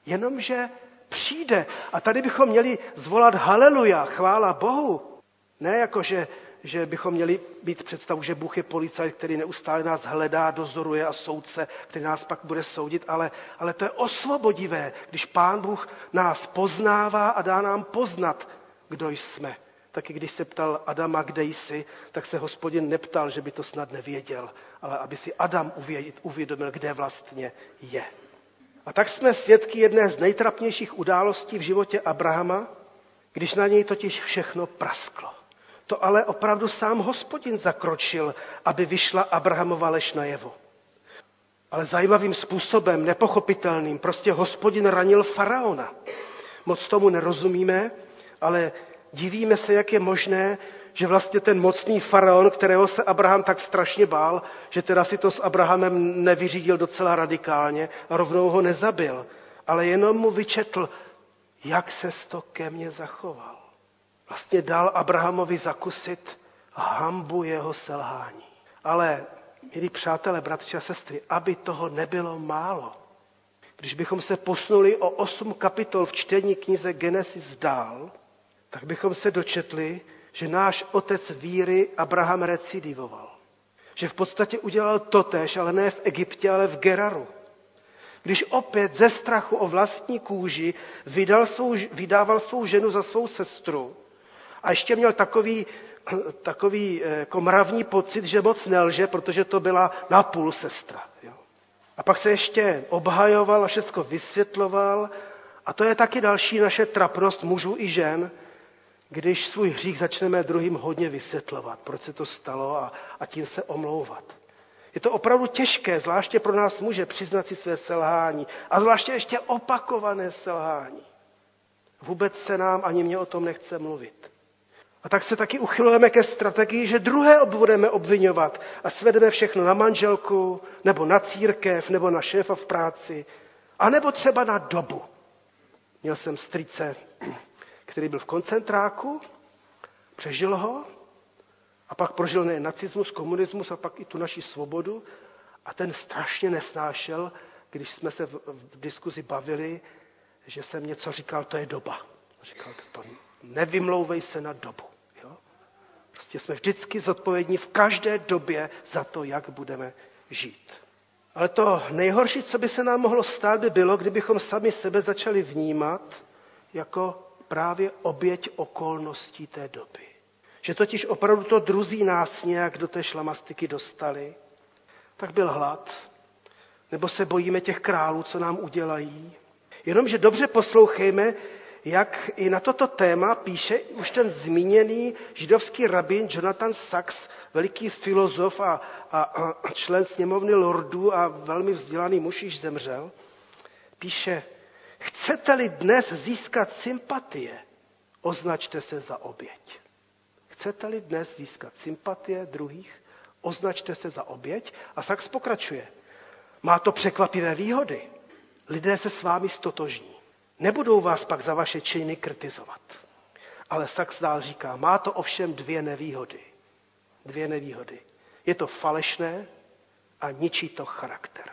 Jenomže přijde. A tady bychom měli zvolat haleluja, chvála Bohu. Ne jako, že že bychom měli být představu, že Bůh je policajt, který neustále nás hledá, dozoruje a soudce, který nás pak bude soudit, ale, ale to je osvobodivé, když Pán Bůh nás poznává a dá nám poznat, kdo jsme. Taky když se ptal Adama, kde jsi, tak se hospodin neptal, že by to snad nevěděl, ale aby si Adam uvědomil, kde vlastně je. A tak jsme svědky jedné z nejtrapnějších událostí v životě Abrahama, když na něj totiž všechno prasklo. To ale opravdu sám hospodin zakročil, aby vyšla Abrahamova lež najevo. Ale zajímavým způsobem, nepochopitelným, prostě hospodin ranil faraona. Moc tomu nerozumíme, ale divíme se, jak je možné, že vlastně ten mocný faraon, kterého se Abraham tak strašně bál, že teda si to s Abrahamem nevyřídil docela radikálně a rovnou ho nezabil, ale jenom mu vyčetl, jak se to ke mně zachoval vlastně dal Abrahamovi zakusit hambu jeho selhání. Ale, milí přátelé, bratři a sestry, aby toho nebylo málo, když bychom se posunuli o osm kapitol v čtení knize Genesis dál, tak bychom se dočetli, že náš otec víry Abraham recidivoval. Že v podstatě udělal totéž, ale ne v Egyptě, ale v Geraru. Když opět ze strachu o vlastní kůži vydal svou, vydával svou ženu za svou sestru, a ještě měl takový, takový eh, jako mravní pocit, že moc nelže, protože to byla napůl sestra. Jo. A pak se ještě obhajoval a všechno vysvětloval. A to je taky další naše trapnost mužů i žen, když svůj hřích začneme druhým hodně vysvětlovat, proč se to stalo a, a tím se omlouvat. Je to opravdu těžké, zvláště pro nás muže, přiznat si své selhání a zvláště ještě opakované selhání. Vůbec se nám ani mě o tom nechce mluvit. A tak se taky uchylujeme ke strategii, že druhé budeme obvinovat a svedeme všechno na manželku, nebo na církev, nebo na šéfa v práci, a nebo třeba na dobu. Měl jsem strice, který byl v koncentráku, přežil ho, A pak prožil nejen nacismus, komunismus a pak i tu naši svobodu. A ten strašně nesnášel, když jsme se v, v diskuzi bavili, že jsem něco říkal, to je doba. Říkal to, nevymlouvej se na dobu. Prostě jsme vždycky zodpovědní v každé době za to, jak budeme žít. Ale to nejhorší, co by se nám mohlo stát, by bylo, kdybychom sami sebe začali vnímat jako právě oběť okolností té doby. Že totiž opravdu to druzí nás nějak do té šlamastiky dostali, tak byl hlad, nebo se bojíme těch králů, co nám udělají. Jenomže dobře poslouchejme, jak i na toto téma píše už ten zmíněný židovský rabin Jonathan Sachs, veliký filozof a, a, a člen sněmovny lordů a velmi vzdělaný muž, již zemřel. Píše, chcete-li dnes získat sympatie, označte se za oběť. Chcete-li dnes získat sympatie druhých, označte se za oběť. A Sachs pokračuje. Má to překvapivé výhody. Lidé se s vámi stotožní. Nebudou vás pak za vaše činy kritizovat. Ale Sachs dál říká, má to ovšem dvě nevýhody. Dvě nevýhody. Je to falešné a ničí to charakter.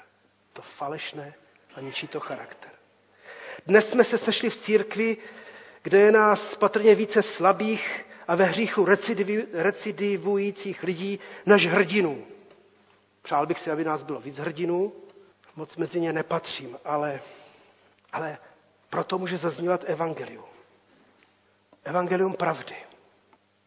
To falešné a ničí to charakter. Dnes jsme se sešli v církvi, kde je nás patrně více slabých a ve hříchu recidivujících lidí než hrdinů. Přál bych si, aby nás bylo víc hrdinů, moc mezi ně nepatřím, ale, ale proto může zaznívat evangelium. Evangelium pravdy.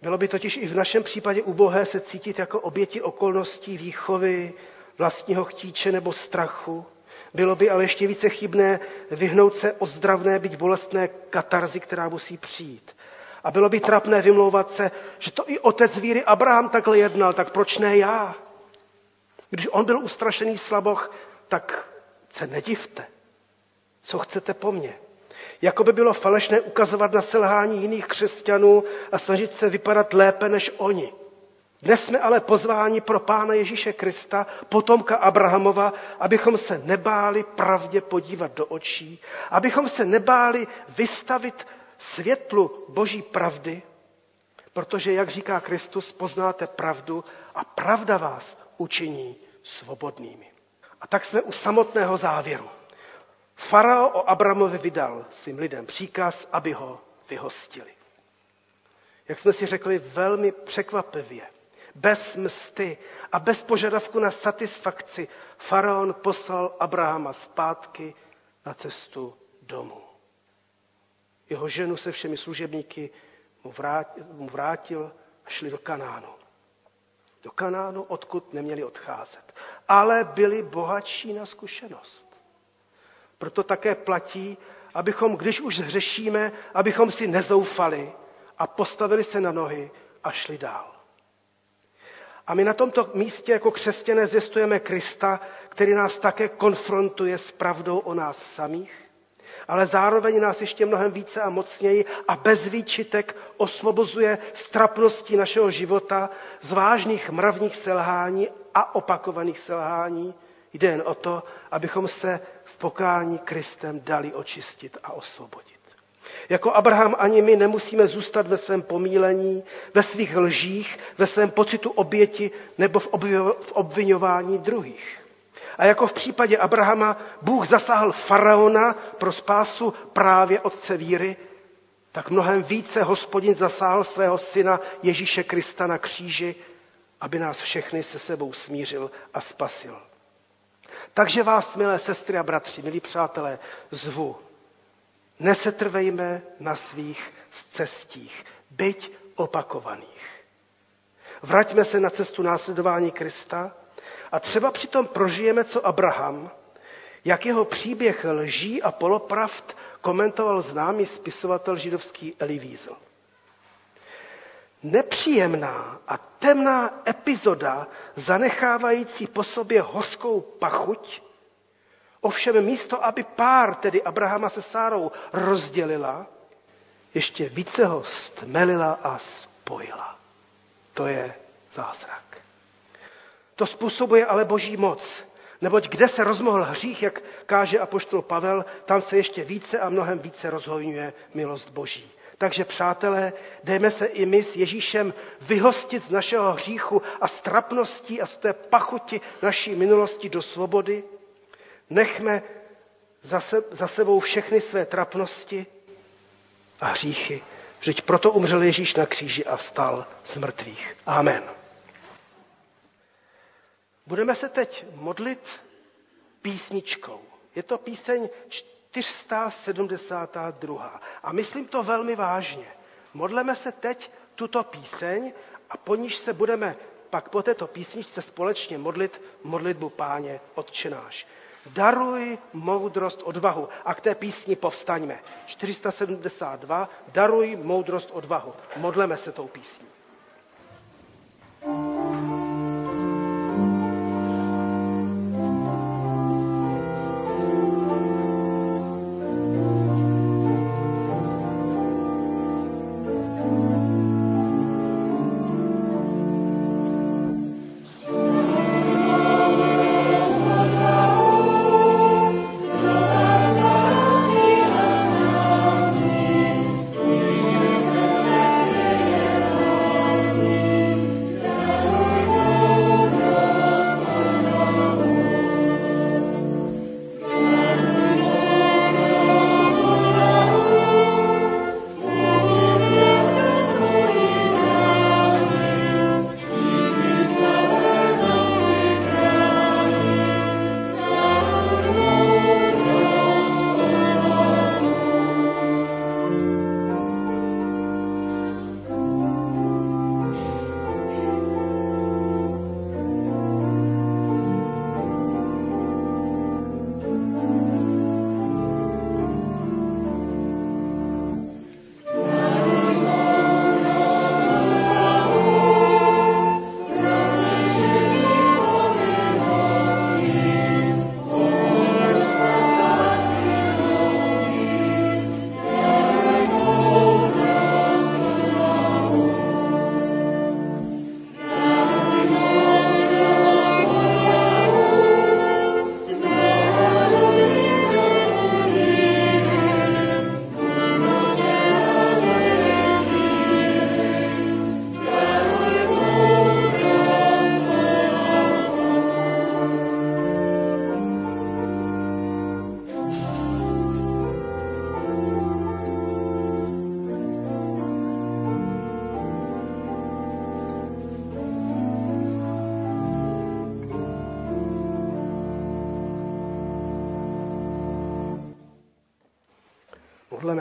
Bylo by totiž i v našem případě ubohé se cítit jako oběti okolností výchovy, vlastního chtíče nebo strachu. Bylo by ale ještě více chybné vyhnout se ozdravné, byť bolestné katarzy, která musí přijít. A bylo by trapné vymlouvat se, že to i otec víry Abraham takhle jednal, tak proč ne já? Když on byl ustrašený slaboch, tak se nedivte. Co chcete po mně? Jako by bylo falešné ukazovat na selhání jiných křesťanů a snažit se vypadat lépe než oni. Dnes jsme ale pozváni pro Pána Ježíše Krista, potomka Abrahamova, abychom se nebáli pravdě podívat do očí, abychom se nebáli vystavit světlu Boží pravdy, protože, jak říká Kristus, poznáte pravdu a pravda vás učiní svobodnými. A tak jsme u samotného závěru. Farao o Abramovi vydal svým lidem příkaz, aby ho vyhostili. Jak jsme si řekli, velmi překvapivě, bez msty a bez požadavku na satisfakci, faraon poslal Abrahama zpátky na cestu domů. Jeho ženu se všemi služebníky mu vrátil a šli do Kanánu. Do Kanánu, odkud neměli odcházet. Ale byli bohatší na zkušenost. Proto také platí, abychom, když už hřešíme, abychom si nezoufali a postavili se na nohy a šli dál. A my na tomto místě jako křesťané zjistujeme Krista, který nás také konfrontuje s pravdou o nás samých, ale zároveň nás ještě mnohem více a mocněji a bez výčitek osvobozuje z trapností našeho života, z vážných mravních selhání a opakovaných selhání. Jde jen o to, abychom se v pokání Kristem dali očistit a osvobodit. Jako Abraham ani my nemusíme zůstat ve svém pomílení, ve svých lžích, ve svém pocitu oběti nebo v obvinování druhých. A jako v případě Abrahama Bůh zasáhl faraona pro spásu právě otce víry, tak mnohem více hospodin zasáhl svého syna Ježíše Krista na kříži, aby nás všechny se sebou smířil a spasil. Takže vás, milé sestry a bratři, milí přátelé, zvu. Nesetrvejme na svých cestích, byť opakovaných. Vraťme se na cestu následování Krista a třeba přitom prožijeme, co Abraham, jak jeho příběh lží a polopravd komentoval známý spisovatel židovský Eli Wiesel. Nepříjemná a temná epizoda, zanechávající po sobě hořkou pachuť, ovšem místo, aby pár, tedy Abrahama se Sárou, rozdělila, ještě více ho stmelila a spojila. To je zázrak. To způsobuje ale boží moc. Neboť kde se rozmohl hřích, jak káže apoštol Pavel, tam se ještě více a mnohem více rozhojňuje milost boží. Takže přátelé, dejme se i my s Ježíšem vyhostit z našeho hříchu a strapností a z té pachuti naší minulosti do svobody. Nechme za, se, za sebou všechny své trapnosti a hříchy. Vždyť proto umřel Ježíš na kříži a vstal z mrtvých. Amen. Budeme se teď modlit písničkou. Je to píseň 472. A myslím to velmi vážně. Modleme se teď tuto píseň a po níž se budeme pak po této písničce společně modlit modlitbu Páně Otčenáš. Daruj moudrost, odvahu. A k té písni povstaňme. 472. Daruj moudrost, odvahu. Modleme se tou písní.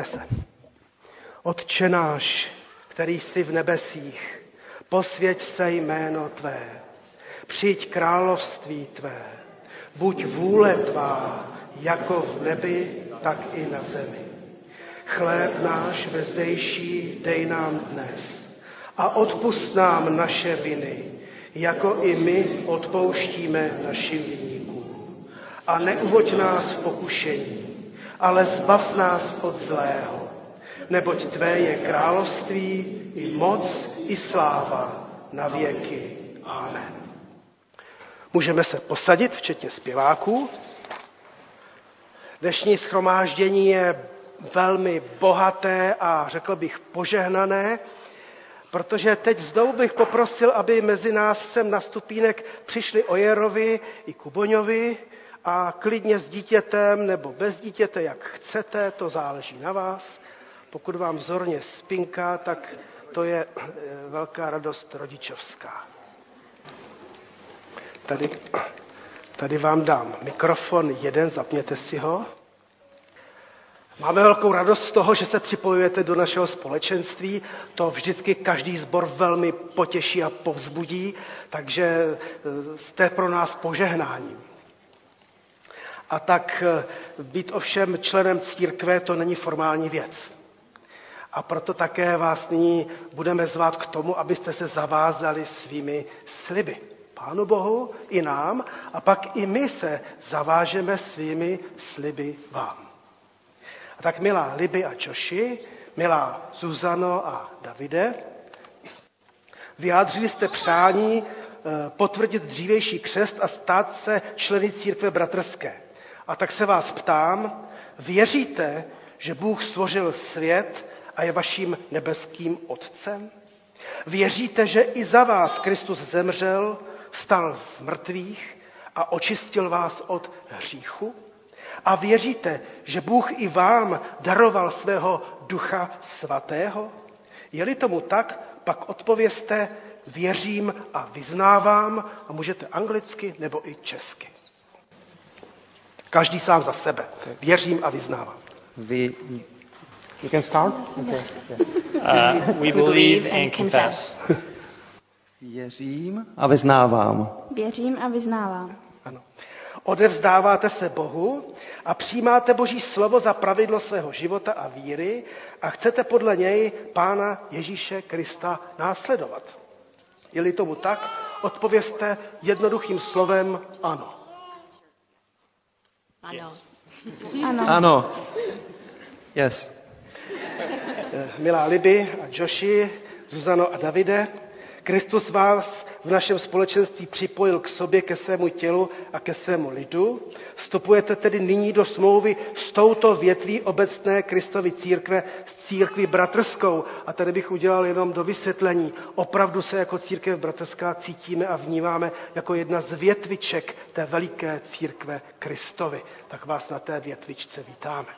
Modleme se. Otče náš, který jsi v nebesích, posvěť se jméno Tvé, přijď království Tvé, buď vůle Tvá, jako v nebi, tak i na zemi. Chléb náš vezdejší dej nám dnes a odpust nám naše viny, jako i my odpouštíme našim vinníkům. A neuvoď nás v pokušení, ale zbav nás od zlého. Neboť Tvé je království, i moc, i sláva na věky. Amen. Můžeme se posadit, včetně zpěváků. Dnešní schromáždění je velmi bohaté a řekl bych požehnané, protože teď znovu bych poprosil, aby mezi nás sem na stupínek přišli Ojerovi i Kuboňovi, a klidně s dítětem nebo bez dítěte, jak chcete, to záleží na vás. Pokud vám zorně spinká, tak to je eh, velká radost rodičovská. Tady, tady vám dám mikrofon jeden, zapněte si ho. Máme velkou radost z toho, že se připojujete do našeho společenství. To vždycky každý sbor velmi potěší a povzbudí, takže eh, jste pro nás požehnáním. A tak eh, být ovšem členem církve, to není formální věc. A proto také vás nyní budeme zvát k tomu, abyste se zavázali svými sliby. Pánu Bohu i nám a pak i my se zavážeme svými sliby vám. A tak milá Liby a Čoši, milá Zuzano a Davide, vyjádřili jste přání eh, potvrdit dřívější křest a stát se členy církve bratrské. A tak se vás ptám, věříte, že Bůh stvořil svět a je vaším nebeským Otcem? Věříte, že i za vás Kristus zemřel, vstal z mrtvých a očistil vás od hříchu? A věříte, že Bůh i vám daroval svého ducha svatého? Je-li tomu tak, pak odpověste, věřím a vyznávám a můžete anglicky nebo i česky. Každý sám za sebe. Věřím a vyznávám. Vy, you can start? Okay. Uh, we believe and confess. Věřím a vyznávám. Věřím a vyznávám. Ano. Odevzdáváte se Bohu a přijímáte Boží slovo za pravidlo svého života a víry a chcete podle něj Pána Ježíše Krista následovat. Je-li tomu tak, odpověste jednoduchým slovem ano. Ano. Ano. Ano. Yes. Eh, Milá Liby a Joši, Zuzano a Davide, Kristus vás v našem společenství připojil k sobě, ke svému tělu a ke svému lidu. Vstupujete tedy nyní do smlouvy s touto větví obecné Kristovy církve, s církví bratrskou. A tady bych udělal jenom do vysvětlení. Opravdu se jako církev bratrská cítíme a vnímáme jako jedna z větviček té veliké církve Kristovy. Tak vás na té větvičce vítáme.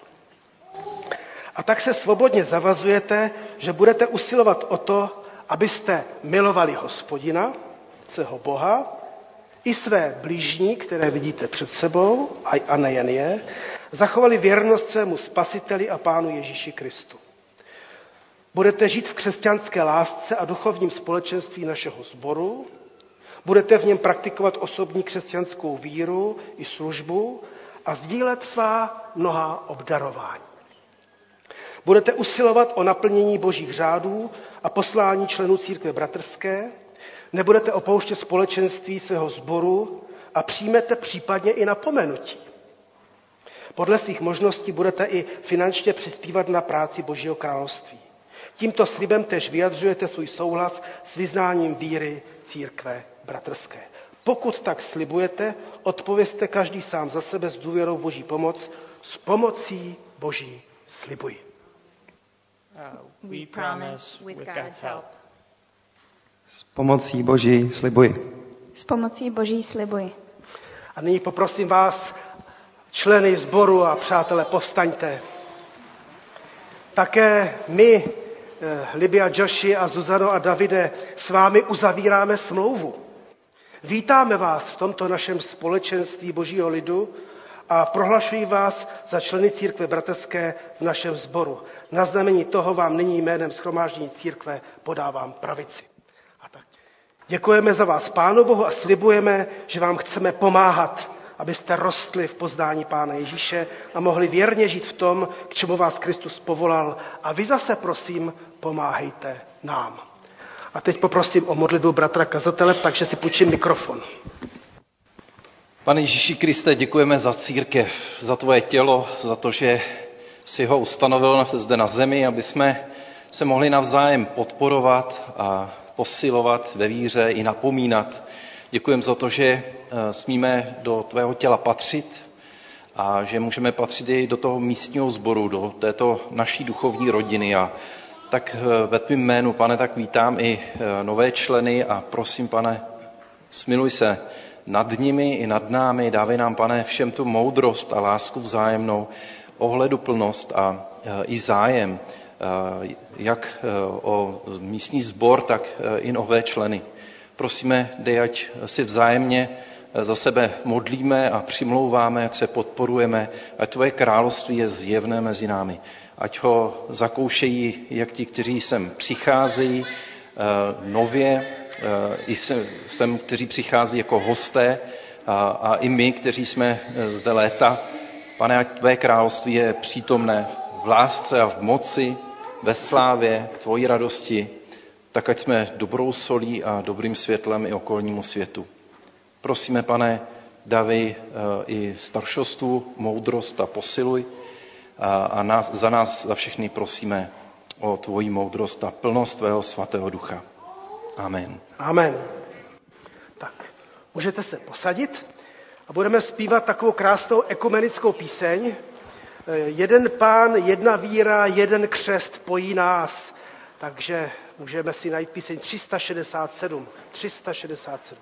A tak se svobodně zavazujete, že budete usilovat o to, abyste milovali hospodina, svého Boha, i své blížní, které vidíte před sebou, a nejen je, zachovali věrnost svému spasiteli a pánu Ježíši Kristu. Budete žít v křesťanské lásce a duchovním společenství našeho sboru, budete v něm praktikovat osobní křesťanskou víru i službu a sdílet svá mnoha obdarování. Budete usilovat o naplnění božích řádů a poslání členů církve bratrské, nebudete opouštět společenství svého sboru a přijmete případně i napomenutí. Podle svých možností budete i finančně přispívat na práci Božího království. Tímto slibem tež vyjadřujete svůj souhlas s vyznáním víry církve bratrské. Pokud tak slibujete, odpověste každý sám za sebe s důvěrou Boží pomoc, s pomocí Boží slibuji. Uh, we promise with God's help. S pomocí Boží slibuji. S pomocí Boží slibuji. A nyní poprosím vás, členy sboru a přátelé, povstaňte. Také my, eh, Libia Joshi a Zuzano a Davide, s vámi uzavíráme smlouvu. Vítáme vás v tomto našem společenství Božího lidu a prohlašuji vás za členy církve bratrské v našem sboru. Na znamení toho vám nyní jménem schromáždění církve podávám pravici. Děkujeme za vás Pánu Bohu a slibujeme, že vám chceme pomáhat, abyste rostli v poznání Pána Ježíše a mohli věrně žít v tom, k čemu vás Kristus povolal. A vy zase, prosím, pomáhejte nám. A teď poprosím o modlitbu bratra kazatele, takže si půjčím mikrofon. Pane Ježíši Kriste, děkujeme za církev, za tvoje tělo, za to, že si ho ustanovil zde na zemi, aby jsme se mohli navzájem podporovat a posilovat ve víře i napomínat. Děkujeme za to, že eh, smíme do tvého těla patřit a že můžeme patřit i do toho místního sboru, do této naší duchovní rodiny. A tak eh, ve tvým jménu, pane, tak vítám i eh, nové členy a prosím, pane, smiluj se nad nimi i nad námi. Dávej nám, pane, všem tu moudrost a lásku vzájemnou, ohleduplnost a i zájem, jak e, o místní sbor, tak i nové členy. Prosíme, dej, ať si vzájemně za sebe modlíme a přimlouváme, ať se podporujeme, ať tvoje království je zjevné mezi námi. Ať ho zakoušejí jak ti, kteří sem přicházejí nově, Eh, i sem, kteří přichází jako hosté a, a i my, kteří jsme eh, zde léta. Pane, ať tvé království je přítomné v lásce a v moci, ve slávě, k tvojí radosti, tak ať jsme dobrou solí a dobrým světlem i okolnímu světu. Prosíme, pane, dávej eh, i staršostu moudrost a posiluj a, a nás, za nás, za všechny prosíme o tvoji moudrost a plnost tvého svatého ducha. Amen. Amen. Tak, můžete se posadit a budeme zpívat takovou krásnou ekumenickou píseň. Eh, jeden pán, jedna víra, jeden křest pojí nás. Takže můžeme si najít píseň 367. 367.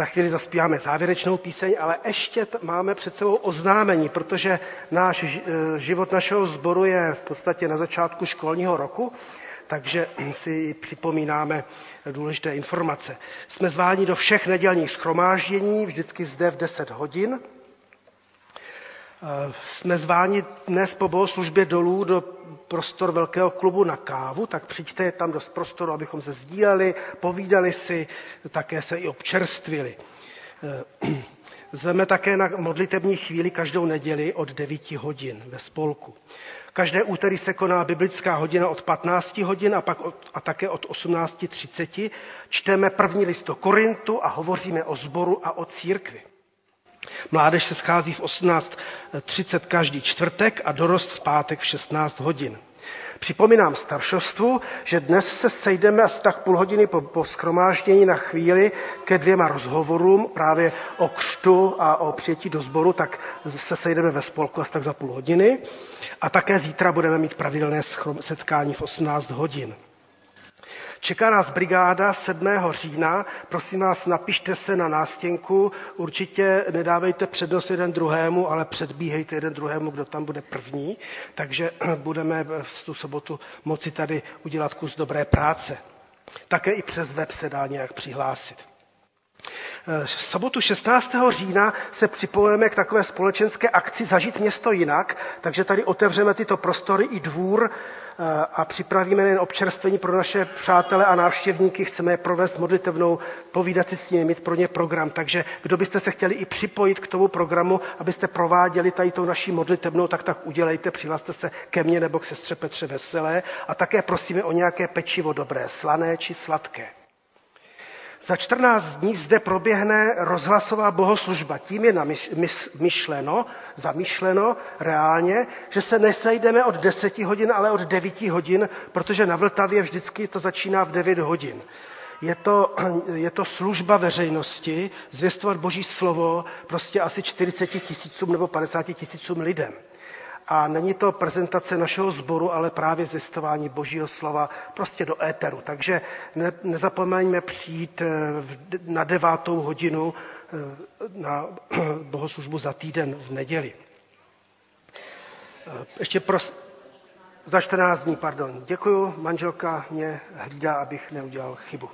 Za chvíli zaspíváme závěrečnou píseň, ale ještě máme před sebou oznámení, protože náš e, život našeho sboru je v podstatě na začátku školního roku, takže si připomínáme důležité informace. Jsme zváni do všech nedělních schromáždění, vždycky zde v 10 hodin. Eh, jsme zváni dnes po bohoslužbě dolů do prostor velkého klubu na kávu, tak přijďte tam do prostoru, abychom se sdíleli, povídali si, také se i občerstvili. Eh, zveme také na modlitební chvíli každou neděli od 9 hodin ve spolku. Každé úterý se koná biblická hodina od 15 hodin a, pak od, a také od 18.30. Čteme první list do Korintu a hovoříme o zboru a o církvi. Mládež se schází v 18.30 každý čtvrtek a dorost v pátek v 16 hodin. Připomínám staršostvu, že dnes se sejdeme asi tak půl hodiny po, po skromáždění na chvíli ke dvěma rozhovorům právě o křtu a o přijetí do sboru, tak se sejdeme ve spolku asi tak za půl hodiny. A také zítra budeme mít pravidelné setkání v 18 hodin. Čeká nás brigáda 7. října. Prosím vás, napište se na nástěnku. Určitě nedávejte přednost jeden druhému, ale předbíhejte jeden druhému, kdo tam bude první. Takže budeme v tu sobotu moci tady udělat kus dobré práce. Také i přes web se dá nějak přihlásit. V sobotu 16. října se připojeme k takové společenské akci Zažít město jinak, takže tady otevřeme tyto prostory i dvůr Eh, a připravíme nejen občerstvení pro naše přátele a návštěvníky, chceme je provést modlitevnou, povídat si s nimi, mít pro ně program. Takže kdo byste se chtěli i připojit k tomu programu, abyste prováděli tady tou naší modlitevnou, tak tak udělejte, přihlaste se ke mně nebo k sestře Petře Veselé a také prosíme o nějaké pečivo dobré, slané či sladké. Za 14 dní zde proběhne rozhlasová bohoslužba. Tím je myšleno, zamýšleno reálně, že se nesejdeme od 10 hodin, ale od 9 hodin, protože na Vltavě vždycky to začíná v 9 hodin. Je to, je to služba veřejnosti, zvěstovat Boží slovo prostě asi 40 tisícům nebo 50 tisícům lidem. A není to prezentace našeho sboru, ale právě zjistování Božího slova prostě do éteru. Takže ne, nezapomeňme přijít eh, na devátou hodinu eh, na bohoslužbu za týden v neděli. Eh, ještě pros... Za 14 dní, pardon. Děkuju, manželka mě hlídá, abych neudělal chybu.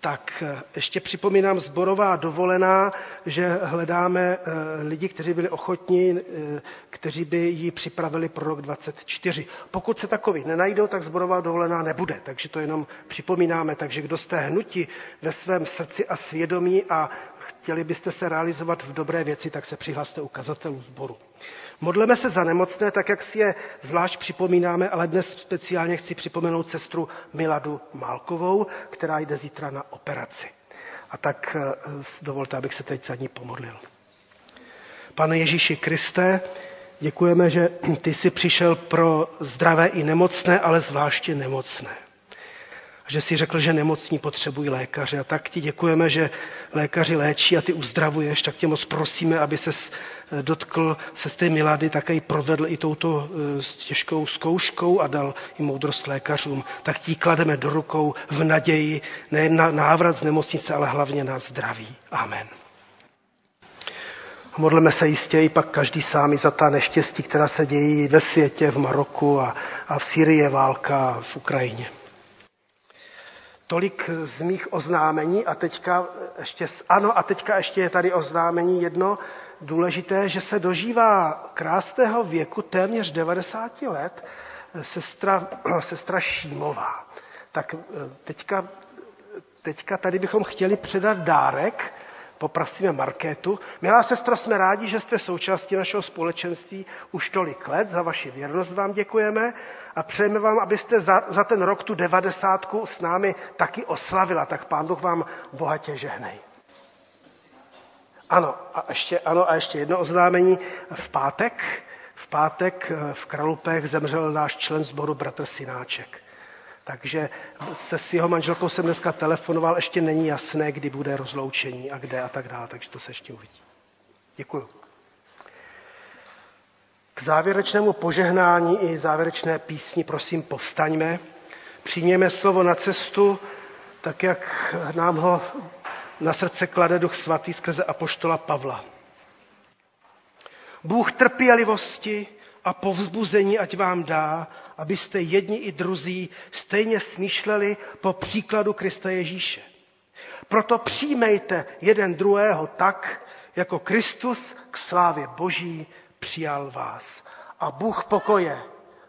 Tak eh, ještě připomínám zborová dovolená, že hledáme eh, lidi, kteří byli ochotní, eh, kteří by ji připravili pro rok 24. Pokud se takový nenajdou, tak zborová dovolená nebude. Takže to jenom připomínáme. Takže kdo jste hnuti ve svém srdci a svědomí a chtěli byste se realizovat v dobré věci, tak se přihlaste ukazatelů sboru. Modleme se za nemocné, tak jak si je zvlášť připomínáme, ale dnes speciálně chci připomenout sestru Miladu Málkovou, která jde zítra na operaci. A tak eh, dovolte, abych se teď za ní pomodlil. Pane Ježíši Kriste, děkujeme, že ty jsi přišel pro zdravé i nemocné, ale zvláště nemocné že si řekl, že nemocní potřebují lékaře. A tak ti děkujeme, že lékaři léčí a ty uzdravuješ, tak tě moc prosíme, aby se eh, dotkl se z té milady, také i provedl i touto eh, těžkou zkouškou a dal i moudrost lékařům. Tak ti klademe do rukou v naději nejen na návrat z nemocnice, ale hlavně na zdraví. Amen. Modleme se jistě i pak každý sám za ta neštěstí, která se dějí ve světě, v Maroku a, a v Syrii je válka v Ukrajině. Tolik z mých oznámení a teďka ještě, ano, a teďka ještě je tady oznámení jedno důležité, že se dožívá krásného věku téměř 90 let sestra, sestra Šímová. Tak eh, teďka, teďka tady bychom chtěli předat dárek, poprosíme Markétu. Milá sestro, jsme rádi, že jste součástí našeho společenství už tolik let. Za vaši věrnost vám děkujeme a přejeme vám, abyste za, za ten rok tu devadesátku s námi taky oslavila. Tak pán Bůh vám bohatě žehnej. Ano, a ještě, ano, a ještě jedno oznámení. V pátek, v pátek eh, v Kralupech zemřel náš člen sboru bratr Sináček. Takže se s jeho manželkou jsem dneska telefonoval, ještě není jasné, kdy bude rozloučení a kde a tak dále, takže to se ještě uvidí. Děkuju. K závěrečnému požehnání i závěrečné písni prosím povstaňme. Přijměme slovo na cestu, tak jak nám ho na srdce klade Duch Svatý skrze apoštola Pavla. Bůh trpělivosti a povzbuzení ať vám dá, abyste jedni i druzí stejně smýšleli po příkladu Krista Ježíše. Proto přijmejte jeden druhého tak, jako Kristus k slávě Boží přijal vás. A Bůh pokoje,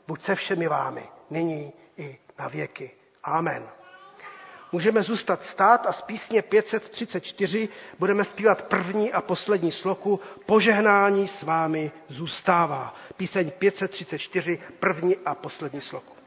buď se všemi vámi, nyní i na věky. Amen. Můžeme zůstat stát a z písně 534 budeme zpívat první a poslední sloku Požehnání s vámi zůstává. Píseň 534, první a poslední sloku.